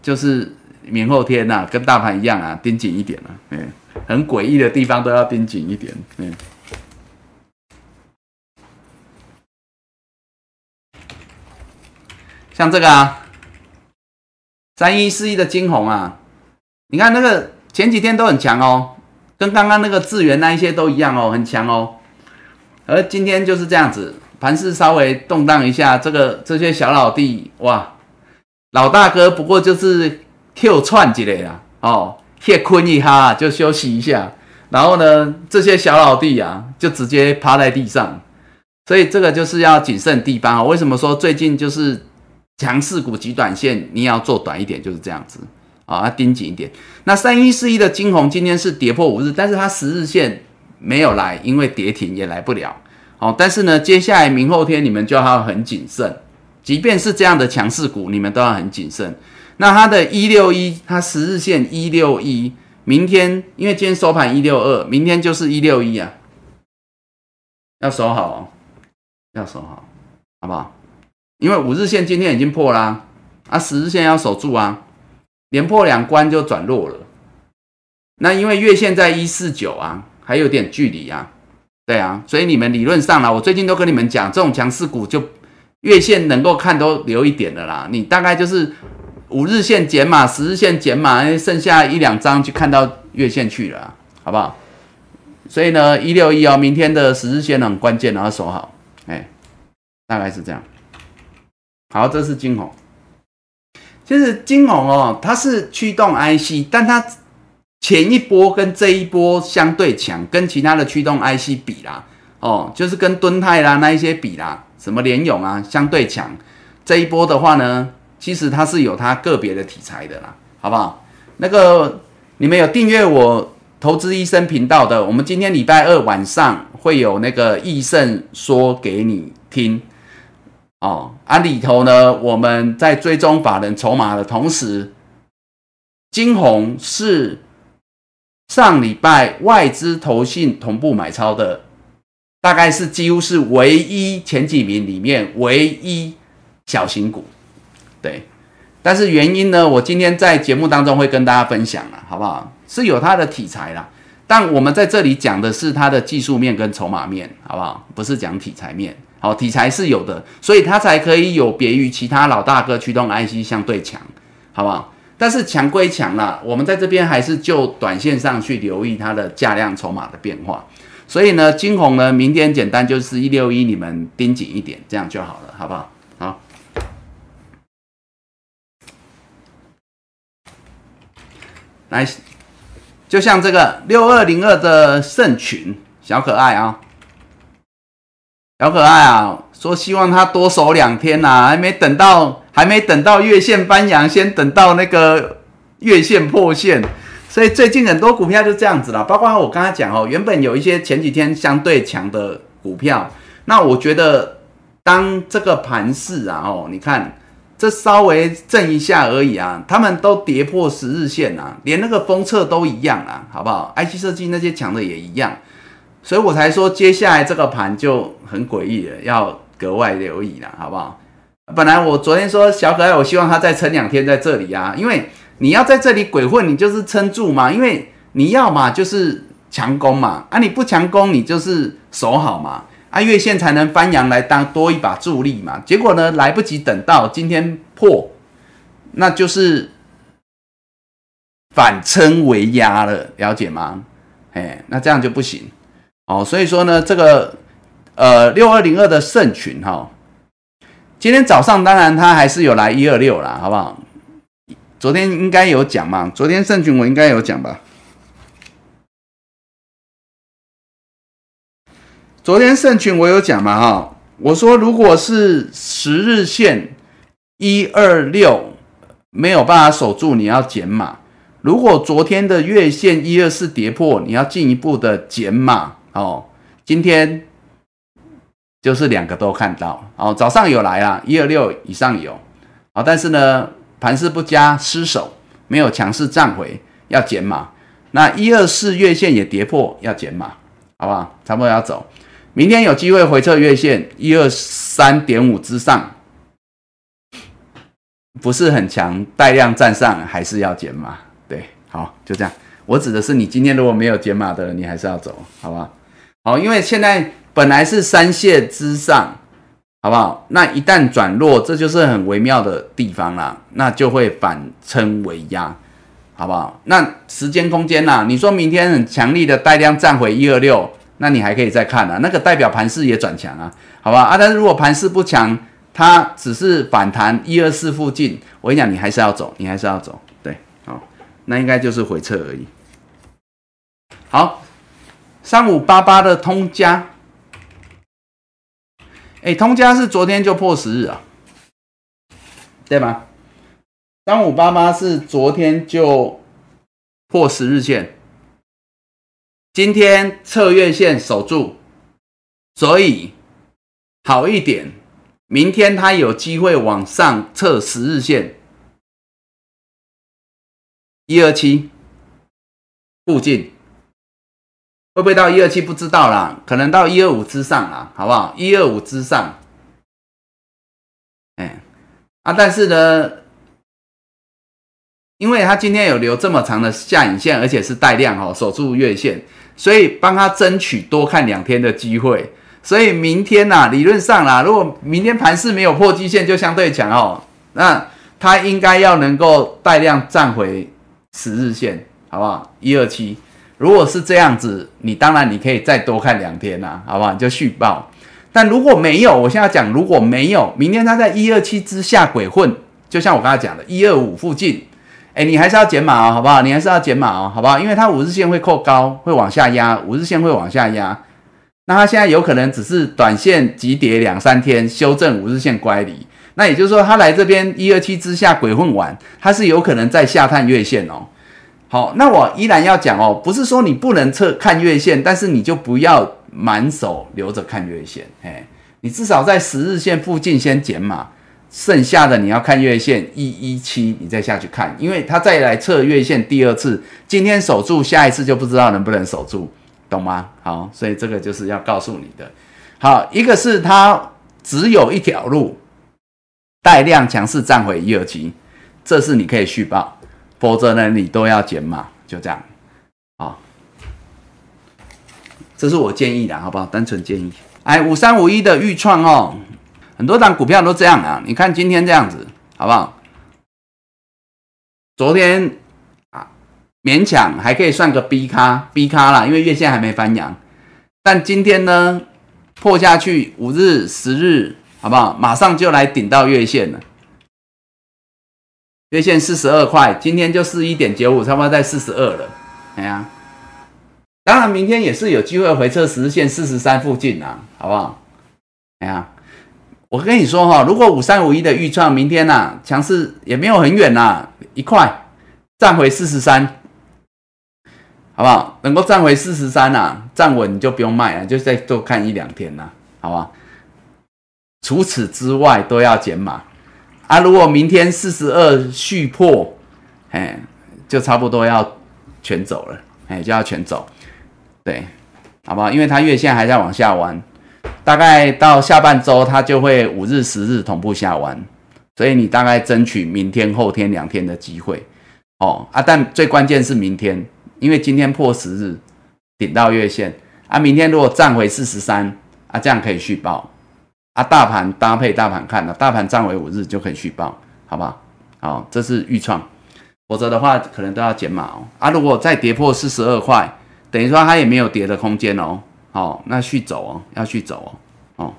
A: 就是明后天呐，跟大盘一样啊，盯紧一点了，嗯，很诡异的地方都要盯紧一点，嗯。像这个啊，三一四一的金红啊，你看那个前几天都很强哦，跟刚刚那个智源那一些都一样哦，很强哦。而今天就是这样子，盘势稍微动荡一下，这个这些小老弟哇，老大哥不过就是 Q 串几类啦，哦，歇困一哈就休息一下，然后呢，这些小老弟啊就直接趴在地上，所以这个就是要谨慎地方啊。为什么说最近就是？强势股及短线，你要做短一点，就是这样子啊，要盯紧一点。那三一四一的金红今天是跌破五日，但是它十日线没有来，因为跌停也来不了。哦，但是呢，接下来明后天你们就要很谨慎，即便是这样的强势股，你们都要很谨慎。那它的一六一，它十日线一六一，明天因为今天收盘一六二，明天就是一六一啊，要守好，要守好，好不好？因为五日线今天已经破啦，啊，十日线要守住啊，连破两关就转弱了。那因为月线在一四九啊，还有点距离啊，对啊，所以你们理论上啦，我最近都跟你们讲，这种强势股就月线能够看都留一点的啦。你大概就是五日线减码，十日线减码，剩下一两张就看到月线去了，好不好？所以呢，一六一哦，明天的十日线很关键，然后守好，哎，大概是这样。好，这是金红。其实金红哦，它是驱动 IC，但它前一波跟这一波相对强，跟其他的驱动 IC 比啦，哦，就是跟敦泰啦那一些比啦，什么联勇啊相对强。这一波的话呢，其实它是有它个别的题材的啦，好不好？那个你们有订阅我投资医生频道的，我们今天礼拜二晚上会有那个益盛说给你听哦。啊里头呢，我们在追踪法人筹码的同时，金红是上礼拜外资投信同步买超的。大概是几乎是唯一前几名里面唯一小型股，对，但是原因呢，我今天在节目当中会跟大家分享了，好不好？是有它的题材啦，但我们在这里讲的是它的技术面跟筹码面，好不好？不是讲题材面，好，题材是有的，所以它才可以有别于其他老大哥驱动 IC 相对强，好不好？但是强归强啦，我们在这边还是就短线上去留意它的价量筹码的变化。所以呢，金红呢，明天简单就是一六一，你们盯紧一点，这样就好了，好不好？好，来，就像这个六二零二的圣群小可爱啊，小可爱啊，说希望他多守两天呐，还没等到，还没等到月线翻阳，先等到那个月线破线。所以最近很多股票就这样子了，包括我刚才讲哦，原本有一些前几天相对强的股票，那我觉得当这个盘势啊，哦，你看这稍微震一下而已啊，他们都跌破十日线啊，连那个封测都一样啊，好不好？IC 设计那些强的也一样，所以我才说接下来这个盘就很诡异了，要格外留意了，好不好？本来我昨天说小可爱，我希望他再撑两天在这里啊，因为。你要在这里鬼混，你就是撑住嘛，因为你要嘛就是强攻嘛，啊你不强攻，你就是守好嘛，啊月线才能翻阳来当多一把助力嘛。结果呢，来不及等到今天破，那就是反撑为压了，了解吗？哎，那这样就不行哦。所以说呢，这个呃六二零二的圣群哈，今天早上当然它还是有来一二六啦，好不好？昨天应该有讲嘛？昨天圣群我应该有讲吧？昨天圣群我有讲嘛？哈，我说如果是十日线一二六没有办法守住，你要减码；如果昨天的月线一二四跌破，你要进一步的减码。哦，今天就是两个都看到。哦，早上有来啊，一二六以上有。好，但是呢？盘势不佳，失守，没有强势站回，要减码。那一二四月线也跌破，要减码，好不好？差不多要走。明天有机会回撤月线一二三点五之上，不是很强，带量站上还是要减码。对，好，就这样。我指的是你今天如果没有减码的，你还是要走，好吧？好，因为现在本来是三线之上。好不好？那一旦转弱，这就是很微妙的地方啦，那就会反撑为压，好不好？那时间空间呐，你说明天很强力的带量站回一二六，那你还可以再看啊，那个代表盘势也转强啊，好吧？啊，但是如果盘势不强，它只是反弹一二四附近，我跟你讲，你还是要走，你还是要走，对，好，那应该就是回撤而已。好，三五八八的通家。哎，通家是昨天就破十日啊，对吗？三五八八是昨天就破十日线，今天测月线守住，所以好一点，明天它有机会往上测十日线，一二七附近。会不会到一二七不知道啦，可能到一二五之上啦，好不好？一二五之上，哎啊，但是呢，因为他今天有留这么长的下影线，而且是带量哦，守住月线，所以帮他争取多看两天的机会。所以明天呐，理论上啦，如果明天盘势没有破基线，就相对强哦，那他应该要能够带量站回十日线，好不好？一二七。如果是这样子，你当然你可以再多看两天呐，好不好？你就续报。但如果没有，我现在讲如果没有，明天它在一二七之下鬼混，就像我刚才讲的，一二五附近，哎，你还是要减码哦，好不好？你还是要减码哦，好不好？因为它五日线会扣高，会往下压，五日线会往下压。那它现在有可能只是短线急跌两三天，修正五日线乖离。那也就是说，它来这边一二七之下鬼混完，它是有可能再下探月线哦。好，那我依然要讲哦，不是说你不能测看月线，但是你就不要满手留着看月线，嘿，你至少在十日线附近先减码，剩下的你要看月线一一七，你再下去看，因为它再来测月线第二次，今天守住，下一次就不知道能不能守住，懂吗？好，所以这个就是要告诉你的。好，一个是它只有一条路，带量强势站回一二七，这是你可以续报，否则呢你都要减码，就这样。好，这是我建议的，好不好？单纯建议。哎，五三五一的预创哦，很多档股票都这样啊。你看今天这样子，好不好？昨天啊，勉强还可以算个 B 咖 B 咖啦，因为月线还没翻阳。但今天呢？破下去五日、十日，好不好？马上就来顶到月线了。月线四十二块，今天就四一点九五，差不多在四十二了。哎呀，当然明天也是有机会回测十日线四十三附近啊，好不好？哎呀，我跟你说哈，如果五三五一的预创明天呐强势也没有很远呐，一块站回四十三。好不好？能够站回四十三啊，站稳你就不用卖了，就再多看一两天呐，好不好？除此之外都要减码啊！如果明天四十二续破，哎，就差不多要全走了，哎，就要全走，对，好不好？因为它月线还在往下弯，大概到下半周它就会五日、十日同步下弯，所以你大概争取明天、后天两天的机会哦啊！但最关键是明天。因为今天破十日顶到月线啊，明天如果站回四十三啊，这样可以续报啊。大盘搭配大盘看的，大盘站回五日就可以续报，好不好？好，这是预创，否则的话可能都要减码哦。啊，如果再跌破四十二块，等于说它也没有跌的空间哦。好，那续走哦，要续走哦。哦，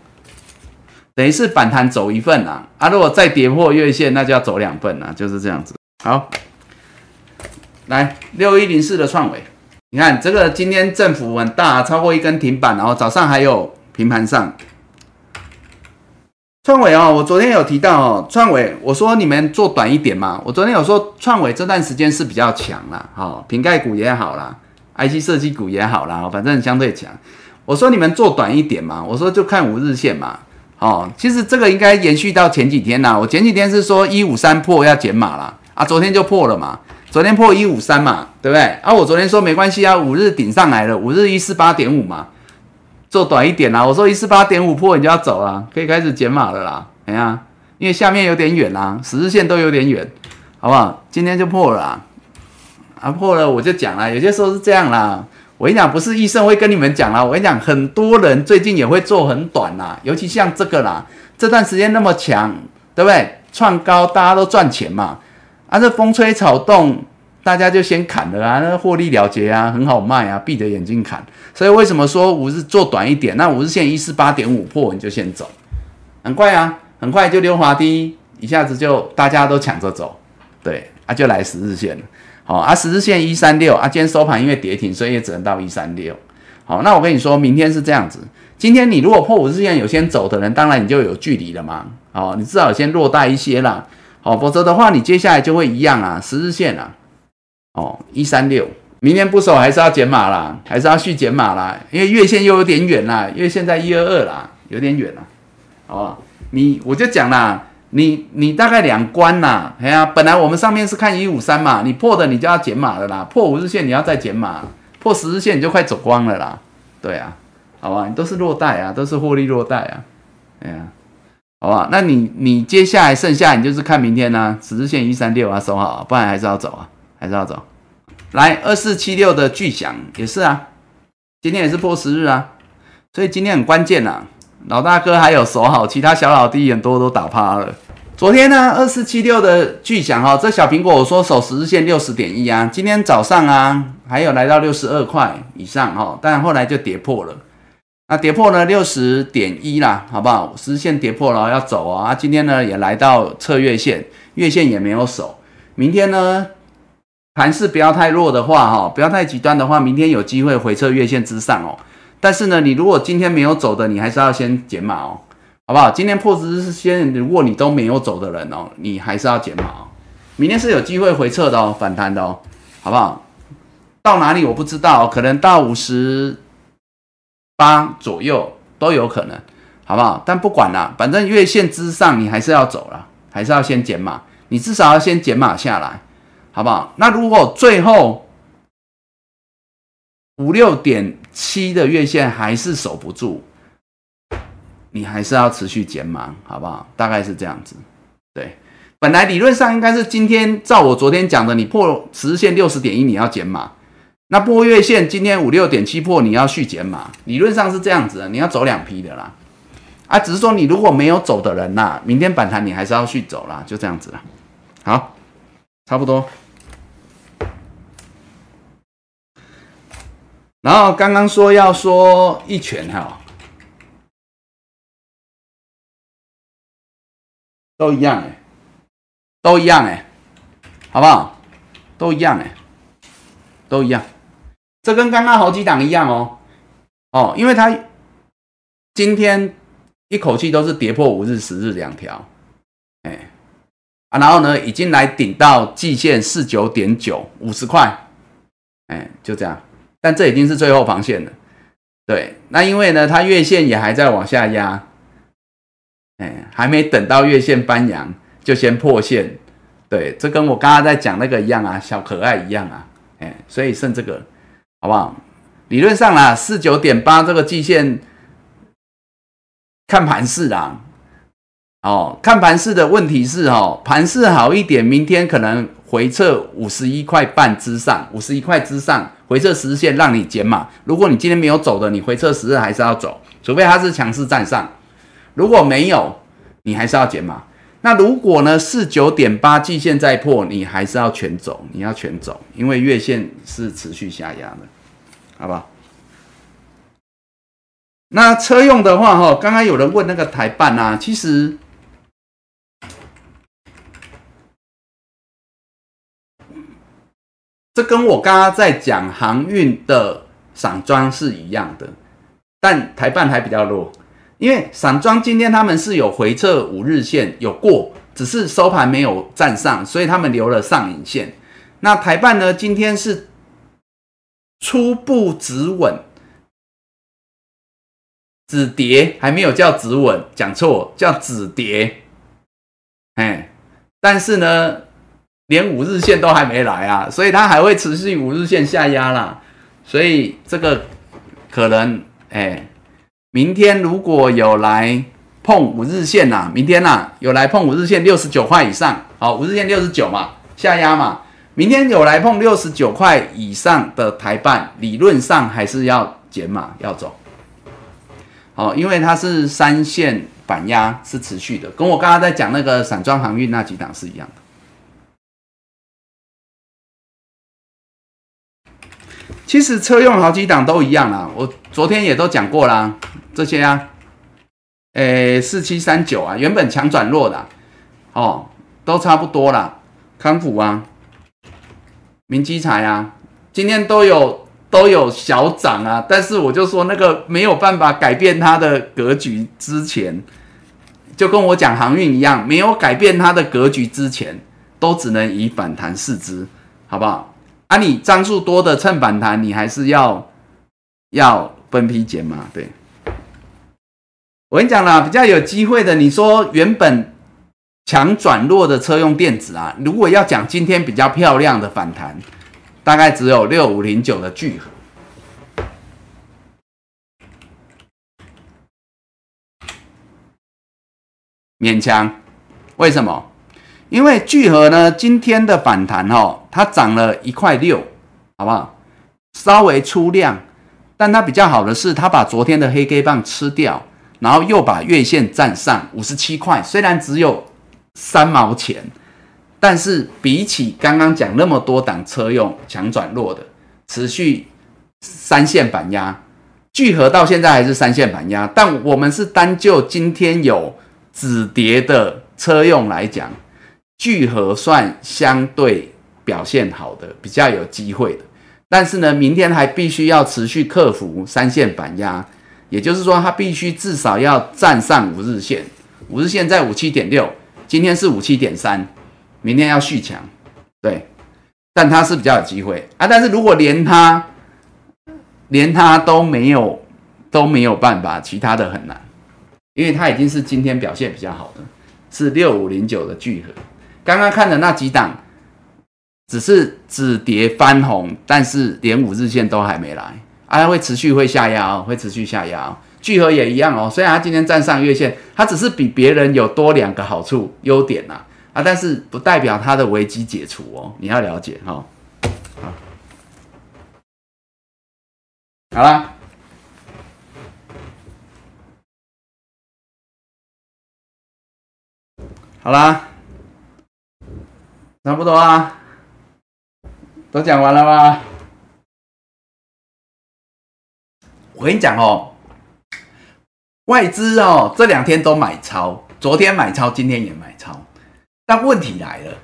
A: 等于是反弹走一份啊。啊，如果再跌破月线，那就要走两份啊，就是这样子。好。来六一零四的创伟，你看这个今天振幅很大，超过一根停板，然后早上还有平盘上。创伟哦，我昨天有提到哦，创伟，我说你们做短一点嘛。我昨天有说创伟这段时间是比较强啦，好，瓶盖股也好啦，IC 设计股也好啦，反正相对强。我说你们做短一点嘛，我说就看五日线嘛，哦，其实这个应该延续到前几天啦。我前几天是说一五三破要减码啦，啊，昨天就破了嘛。昨天破一五三嘛，对不对？啊，我昨天说没关系啊，五日顶上来了，五日一四八点五嘛，做短一点啦。我说一四八点五破你就要走了，可以开始减码了啦。怎样？因为下面有点远啦，十日线都有点远，好不好？今天就破了啊，破了我就讲了，有些时候是这样啦。我跟你讲，不是医生会跟你们讲啦，我跟你讲，很多人最近也会做很短啦，尤其像这个啦，这段时间那么强，对不对？创高大家都赚钱嘛。啊，这风吹草动，大家就先砍了啊，那获利了结啊，很好卖啊，闭着眼睛砍。所以为什么说五日做短一点？那五日线一四八点五破，你就先走，很快啊，很快就溜滑梯，一下子就大家都抢着走，对，啊，就来十日线了。好，啊，十日线一三六，啊，今天收盘因为跌停，所以也只能到一三六。好，那我跟你说，明天是这样子，今天你如果破五日线有先走的人，当然你就有距离了嘛。好，你至少先落袋一些啦。好，否则的话，你接下来就会一样啊，十日线啊，哦，一三六，明天不守还是要减码啦，还是要续减码啦，因为月线又有点远啦，因为现在一二二啦，有点远啦，好吧？你我就讲啦，你你大概两关啦，哎呀，本来我们上面是看一五三嘛，你破的你就要减码的啦，破五日线你要再减码，破十日线你就快走光了啦，对啊，好吧，你都是落袋啊，都是获利落袋啊，哎呀。好吧，那你你接下来剩下你就是看明天呢，十日线一三六啊收好，不然还是要走啊，还是要走。来二四七六的巨响也是啊，今天也是破十日啊，所以今天很关键呐。老大哥还有守好，其他小老弟很多都打趴了。昨天呢二四七六的巨响哈，这小苹果我说守十日线六十点一啊，今天早上啊还有来到六十二块以上哈，但后来就跌破了。那跌破了六十点一啦，好不好？十日线跌破了要走啊！今天呢也来到测月线，月线也没有守。明天呢盘势不要太弱的话，哈，不要太极端的话，明天有机会回测月线之上哦。但是呢，你如果今天没有走的，你还是要先减码哦。好不好？今天破十日线，如果你都没有走的人哦，你还是要减码哦。明天是有机会回撤的哦，反弹的哦，好不好？到哪里我不知道，可能到五十八左右都有可能，好不好？但不管了，反正月线之上你还是要走了，还是要先减码，你至少要先减码下来，好不好？那如果最后五六点七的月线还是守不住。你还是要持续减码，好不好？大概是这样子。对，本来理论上应该是今天照我昨天讲的，你破十日线六十点一，你要减码。那破月线今天五六点七破，你要续减码。理论上是这样子的，你要走两批的啦。啊，只是说你如果没有走的人呐，明天反弹你还是要续走啦，就这样子了。好，差不多。然后刚刚说要说一拳哈。都一样哎，都一样哎，好不好？都一样哎，都一样。这跟刚刚好几档一样哦哦，因为它今天一口气都是跌破五日、十日两条，哎啊，然后呢，已经来顶到季线四九点九五十块，哎，就这样。但这已经是最后防线了，对。那因为呢，它月线也还在往下压。哎，还没等到月线翻阳，就先破线，对，这跟我刚刚在讲那个一样啊，小可爱一样啊，哎，所以剩这个，好不好？理论上啦，四九点八这个季线，看盘势啊，哦，看盘市的问题是哦，盘势好一点，明天可能回撤五十一块半之上，五十一块之上回撤十线让你减码。如果你今天没有走的，你回撤十日还是要走，除非它是强势站上。如果没有，你还是要减码。那如果呢？四九点八季线再破，你还是要全走，你要全走，因为月线是持续下压的，好不好？那车用的话，哈，刚刚有人问那个台办啊，其实这跟我刚刚在讲航运的散装是一样的，但台办还比较弱。因为散装今天他们是有回撤五日线有过，只是收盘没有站上，所以他们留了上影线。那台办呢？今天是初步止稳，止跌还没有叫止稳，讲错叫止跌。哎，但是呢，连五日线都还没来啊，所以它还会持续五日线下压啦。所以这个可能哎。明天如果有来碰五日线呐，明天呐有来碰五日线六十九块以上，好，五日线六十九嘛，下压嘛。明天有来碰六十九块以上的台半，理论上还是要减码要走，好，因为它是三线反压是持续的，跟我刚刚在讲那个散装航运那几档是一样的。其实车用好几档都一样啦，我昨天也都讲过啦。这些啊，诶，四七三九啊，原本强转弱的，哦，都差不多啦。康普啊，明基材啊，今天都有都有小涨啊，但是我就说那个没有办法改变它的格局之前，就跟我讲航运一样，没有改变它的格局之前，都只能以反弹试之，好不好？啊，你张数多的趁反弹，你还是要要分批减嘛，对。我跟你讲啦，比较有机会的，你说原本强转弱的车用电子啊，如果要讲今天比较漂亮的反弹，大概只有六五零九的聚合，勉强。为什么？因为聚合呢，今天的反弹哦，它涨了一块六，好不好？稍微出量，但它比较好的是，它把昨天的黑 K 棒吃掉。然后又把月线站上五十七块，虽然只有三毛钱，但是比起刚刚讲那么多档车用强转弱的，持续三线反压，聚合到现在还是三线反压，但我们是单就今天有止跌的车用来讲，聚合算相对表现好的，比较有机会的，但是呢，明天还必须要持续克服三线反压。也就是说它必须至少要站上五日线，五日线在五七点六，今天是五七点三，明天要续强，对，但它是比较有机会啊。但是如果连它连它都没有都没有办法，其他的很难，因为它已经是今天表现比较好的，是六五零九的聚合，刚刚看的那几档。只是止跌翻红，但是连五日线都还没来，啊，会持续会下压哦，会持续下压。聚合也一样哦，虽然它今天站上月线，它只是比别人有多两个好处优点呐，啊，但是不代表它的危机解除哦，你要了解哈。好，好啦，好啦，差不多啊。都讲完了吗？我跟你讲哦，外资哦这两天都买超，昨天买超，今天也买超。但问题来了，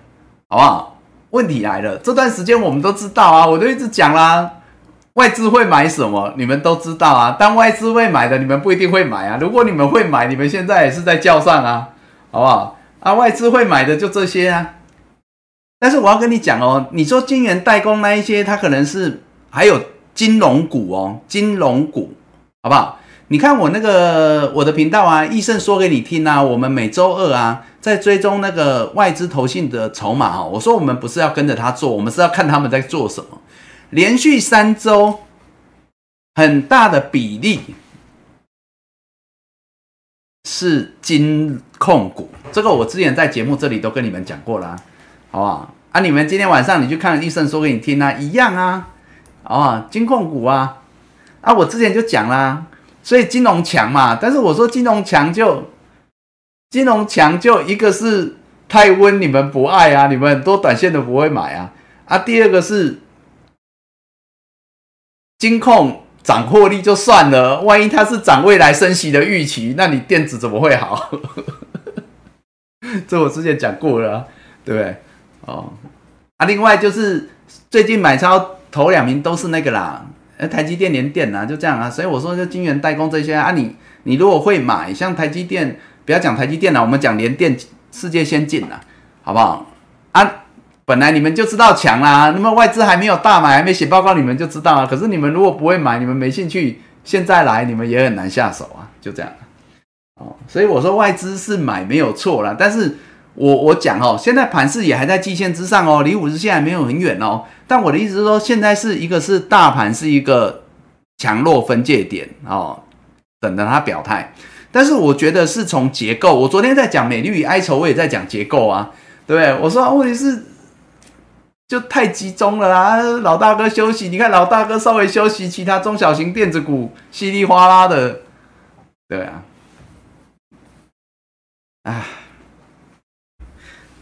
A: 好不好？问题来了，这段时间我们都知道啊，我都一直讲啦，外资会买什么，你们都知道啊。但外资会买的，你们不一定会买啊。如果你们会买，你们现在也是在叫上啊，好不好？啊，外资会买的就这些啊。但是我要跟你讲哦，你说金元代工那一些，它可能是还有金融股哦，金融股，好不好？你看我那个我的频道啊，易胜说给你听啊，我们每周二啊，在追踪那个外资投信的筹码哈。我说我们不是要跟着他做，我们是要看他们在做什么。连续三周，很大的比例是金控股，这个我之前在节目这里都跟你们讲过啦。好不好？啊，你们今天晚上你去看医生说给你听啊，一样啊，哦，金控股啊，啊，我之前就讲啦，所以金融强嘛，但是我说金融强就金融强就一个是太温，你们不爱啊，你们很多短线都不会买啊，啊，第二个是金控涨获利就算了，万一它是涨未来升息的预期，那你电子怎么会好？这我之前讲过了，对不对？哦，啊，另外就是最近买超头两名都是那个啦，台积电、联电呐，就这样啊。所以我说，就晶圆代工这些啊，你你如果会买，像台积电，不要讲台积电了，我们讲联电，世界先进了，好不好？啊，本来你们就知道强啦，那么外资还没有大买，还没写报告，你们就知道啊。可是你们如果不会买，你们没兴趣，现在来你们也很难下手啊，就这样。哦，所以我说外资是买没有错啦，但是。我我讲哦，现在盘势也还在季线之上哦，离五日线还没有很远哦。但我的意思是说，现在是一个是大盘是一个强弱分界点哦，等着它表态。但是我觉得是从结构，我昨天在讲美丽与哀愁，我也在讲结构啊，对不对？我说问题是就太集中了啦，老大哥休息，你看老大哥稍微休息，其他中小型电子股稀里哗啦的，对啊，唉。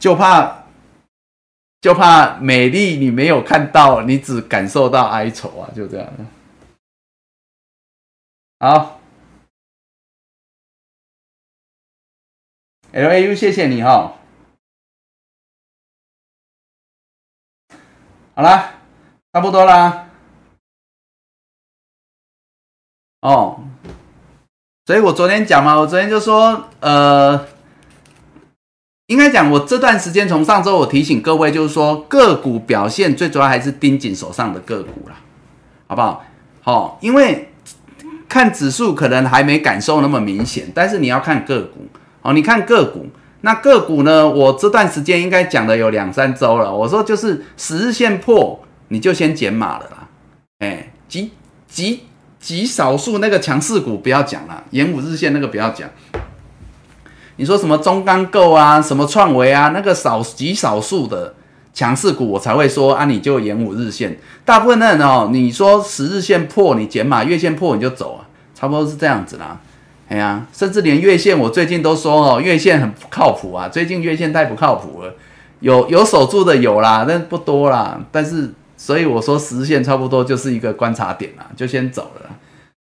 A: 就怕，就怕美丽你没有看到，你只感受到哀愁啊！就这样。好，L A U，谢谢你哈。好了，差不多啦。哦，所以我昨天讲嘛，我昨天就说，呃。应该讲，我这段时间从上周我提醒各位，就是说个股表现最主要还是盯紧手上的个股啦，好不好？好，因为看指数可能还没感受那么明显，但是你要看个股哦。你看个股，那个股呢？我这段时间应该讲的有两三周了。我说就是十日线破，你就先减码了啦。哎，极极极少数那个强势股不要讲了，延五日线那个不要讲。你说什么中钢构啊，什么创维啊，那个少极少数的强势股，我才会说啊，你就延五日线。大部分的人哦，你说十日线破，你减码；月线破，你就走啊，差不多是这样子啦。哎呀，甚至连月线，我最近都说哦，月线很不靠谱啊。最近月线太不靠谱了，有有守住的有啦，但不多啦。但是所以我说十日线差不多就是一个观察点啦，就先走了，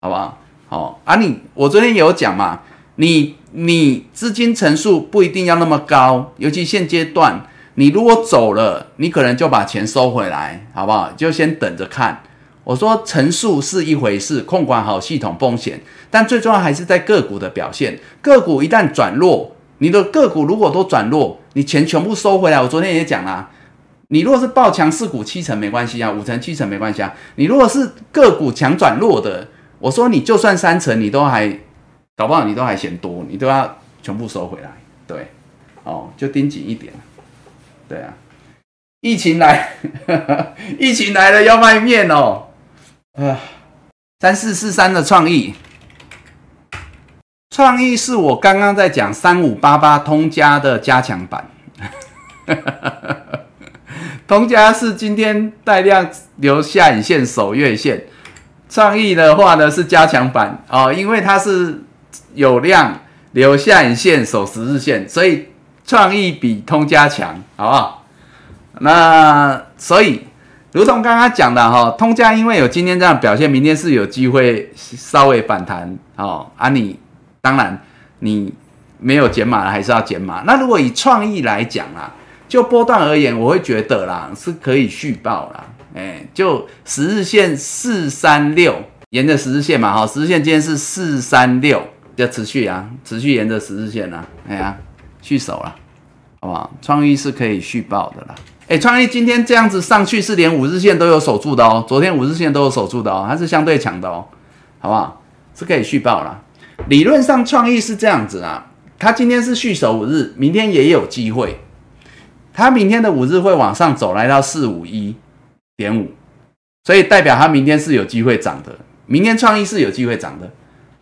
A: 好不好？好啊，你我昨天有讲嘛。你你资金层数不一定要那么高，尤其现阶段，你如果走了，你可能就把钱收回来，好不好？就先等着看，我说陈述是一回事，控管好系统风险，但最重要还是在个股的表现。个股一旦转弱，你的个股如果都转弱，你钱全部收回来。我昨天也讲了，你如果是爆强四股七成没关系啊，五成七成没关系啊。你如果是个股强转弱的，我说你就算三成，你都还搞不好，你都还嫌多，你都要全部收回来。对，哦，就盯紧一点。对啊，疫情来，疫情来了要卖面哦。啊，三四四三的创意，创意是我刚刚在讲三五八八通家的加强版。通家是今天带量留下影线守月线，创意的话呢是加强版哦，因为它是有量留下影线守十日线，所以创意比通家强，好不好？那所以。如同刚刚讲的哈，通家因为有今天这样表现，明天是有机会稍微反弹哦。啊，你当然你没有减码了，还是要减码。那如果以创意来讲啦，就波段而言，我会觉得啦是可以续报啦。哎，就十日线四三六，沿着十日线嘛哈，十日线今天是四三六，要持续啊，持续沿着十日线啊，哎呀，续守了，好不好？创意是可以续报的啦。哎，创意今天这样子上去是连五日线都有守住的哦，昨天五日线都有守住的哦，它是相对强的哦，好不好？是可以续报了。理论上创意是这样子啊，它今天是续守五日，明天也有机会，它明天的五日会往上走，来到四五一点五，所以代表它明天是有机会涨的，明天创意是有机会涨的，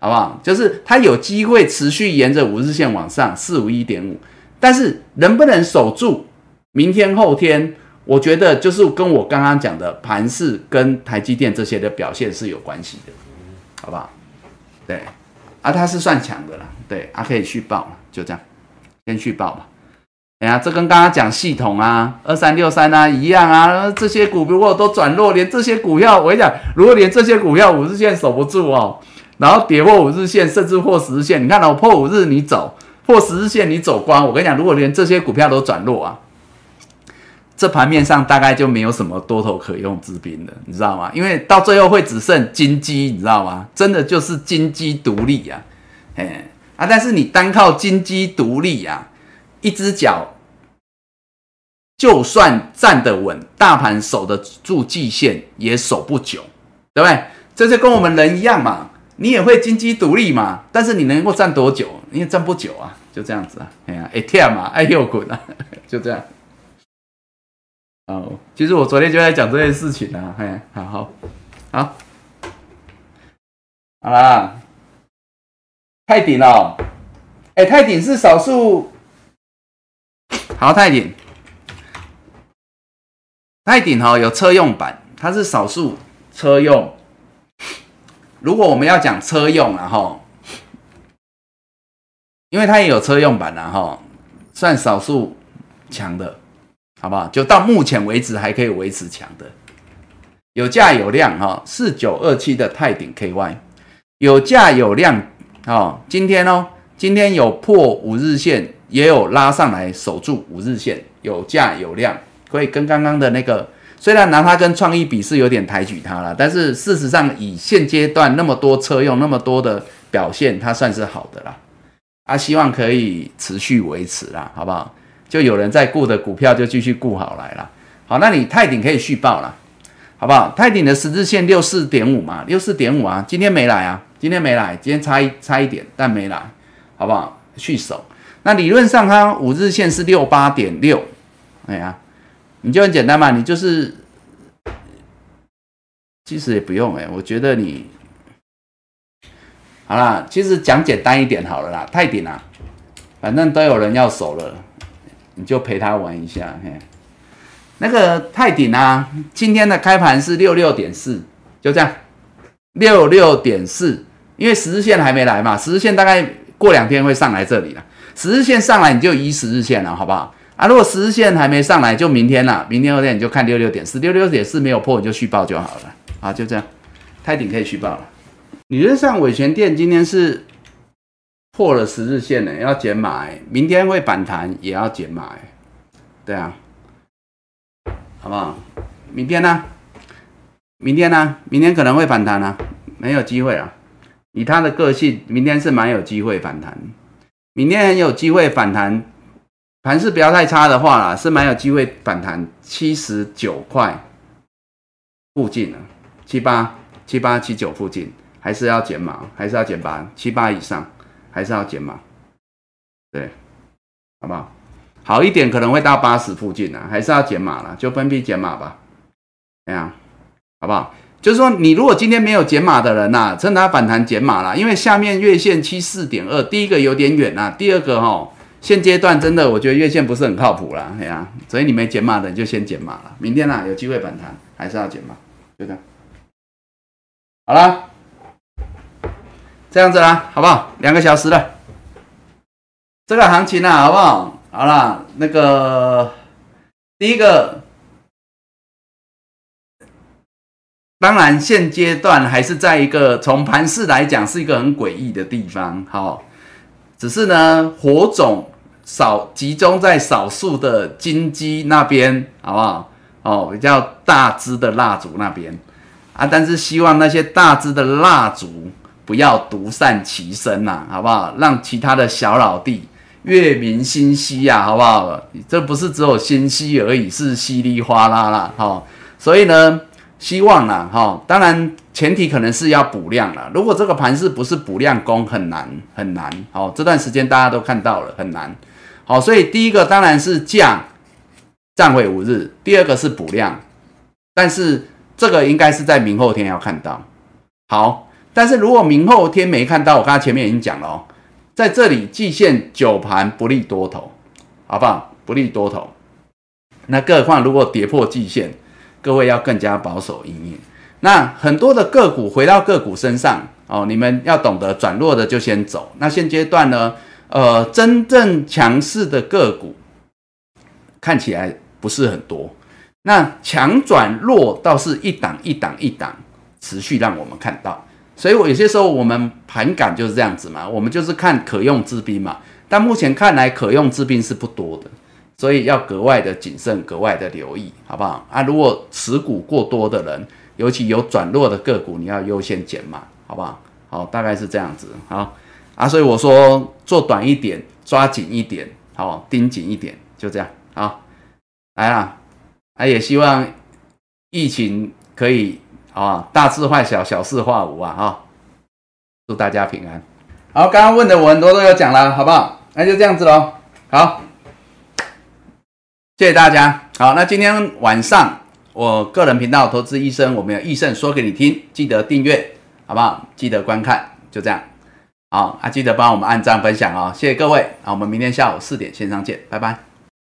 A: 好不好？就是它有机会持续沿着五日线往上四五一点五，但是能不能守住？明天后天，我觉得就是跟我刚刚讲的盘势跟台积电这些的表现是有关系的，好不好？对，啊，它是算强的啦，对，啊，可以续报了，就这样，先续报吧。哎呀，这跟刚刚讲系统啊，二三六三啊一样啊，这些股如果都转弱，连这些股票，我跟你讲，如果连这些股票五日线守不住哦，然后跌破五日线，甚至破十日线，你看到破五日你走，破十日线你走光，我跟你讲，如果连这些股票都转弱啊。这盘面上大概就没有什么多头可用之兵了，你知道吗？因为到最后会只剩金鸡，你知道吗？真的就是金鸡独立呀，哎啊！但是你单靠金鸡独立呀，一只脚就算站得稳，大盘守得住季线也守不久，对不对？这就跟我们人一样嘛，你也会金鸡独立嘛，但是你能够站多久？你也站不久啊，就这样子啊，哎呀，哎跳嘛，哎又滚啊，就这样。哦，其实我昨天就在讲这件事情啊，哎，好好好，好啦，泰鼎哦，哎，泰鼎是少数，好泰鼎，泰鼎哈有车用版，它是少数车用，如果我们要讲车用然后，因为它也有车用版然后，算少数强的。好不好？就到目前为止还可以维持强的，有价有量哈。四九二七的泰鼎 KY 有价有量哦。今天哦，今天有破五日线，也有拉上来守住五日线，有价有量，可以跟刚刚的那个，虽然拿它跟创意比是有点抬举它了，但是事实上以现阶段那么多车用那么多的表现，它算是好的啦。啊，希望可以持续维持啦，好不好？就有人在顾的股票就继续顾好来了。好，那你泰鼎可以续报了，好不好？泰鼎的十字线六四点五嘛，六四点五啊，今天没来啊，今天没来，今天差一差一点，但没来，好不好？续守。那理论上它五日线是六八点六，哎呀，你就很简单嘛，你就是其实也不用哎，我觉得你好啦，其实讲简单一点好了啦，泰鼎啊，反正都有人要守了。你就陪他玩一下，嘿，那个泰鼎啊，今天的开盘是六六点四，就这样，六六点四，因为十日线还没来嘛，十日线大概过两天会上来这里了，十日线上来你就移十日线了，好不好？啊，如果十日线还没上来，就明天了，明天后天你就看六六点四，六六点四没有破你就续报就好了，啊，就这样，泰鼎可以续报了。理论上伟权店今天是。破了十日线呢，要减码，明天会反弹也要减码，对啊，好不好？明天呢？明天呢？明天可能会反弹啊，没有机会啊。以他的个性，明天是蛮有机会反弹，明天很有机会反弹。盘势不要太差的话啦，是蛮有机会反弹七十九块附近啊七八七八七九附近，还是要减码，还是要减八七八以上，还是要减码，对，好不好？好一点可能会到八十附近呢，还是要减码了，就分批减码吧，怎样？好不好？就是说，你如果今天没有减码的人呐，趁它反弹减码了，因为下面月线七四点二，第一个有点远呐，第二个哈。现阶段真的，我觉得月线不是很靠谱啦，哎呀，所以你没减码的你就先减码了。明天呢有机会反弹，还是要减码，就这样。好了，这样子啦，好不好？两个小时了，这个行情呢，好不好？好了，那个第一个，当然现阶段还是在一个从盘势来讲是一个很诡异的地方，好，只是呢火种。少集中在少数的金鸡那边，好不好？哦，比较大支的蜡烛那边啊，但是希望那些大支的蜡烛不要独善其身呐，好不好？让其他的小老弟月明星稀呀，好不好？这不是只有星稀而已，是稀里哗啦啦，哈。所以呢，希望啦，哈，当然前提可能是要补量了。如果这个盘势不是补量攻，很难很难。好，这段时间大家都看到了，很难。好，所以第一个当然是降，站位五日；第二个是补量，但是这个应该是在明后天要看到。好，但是如果明后天没看到，我刚才前面已经讲了哦，在这里季线九盘不利多头，好不好？不利多头。那更何况如果跌破季线，各位要更加保守一点。那很多的个股回到个股身上哦，你们要懂得转弱的就先走。那现阶段呢？呃，真正强势的个股看起来不是很多，那强转弱倒是一档一档一档持续让我们看到，所以我有些时候我们盘感就是这样子嘛，我们就是看可用之兵嘛，但目前看来可用之兵是不多的，所以要格外的谨慎，格外的留意，好不好？啊，如果持股过多的人，尤其有转弱的个股，你要优先减码，好不好？好，大概是这样子，好。啊，所以我说做短一点，抓紧一点，好，盯紧一点，就这样，好，来啊，啊，也希望疫情可以啊，大事化小，小事化无啊，哈，祝大家平安。好，刚刚问的我很多都有讲了，好不好？那就这样子喽，好，谢谢大家。好，那今天晚上我个人频道投资医生，我们有医生说给你听，记得订阅，好不好？记得观看，就这样。好，啊，记得帮我们按赞分享哦，谢谢各位，啊，我们明天下午四点线上见，拜拜。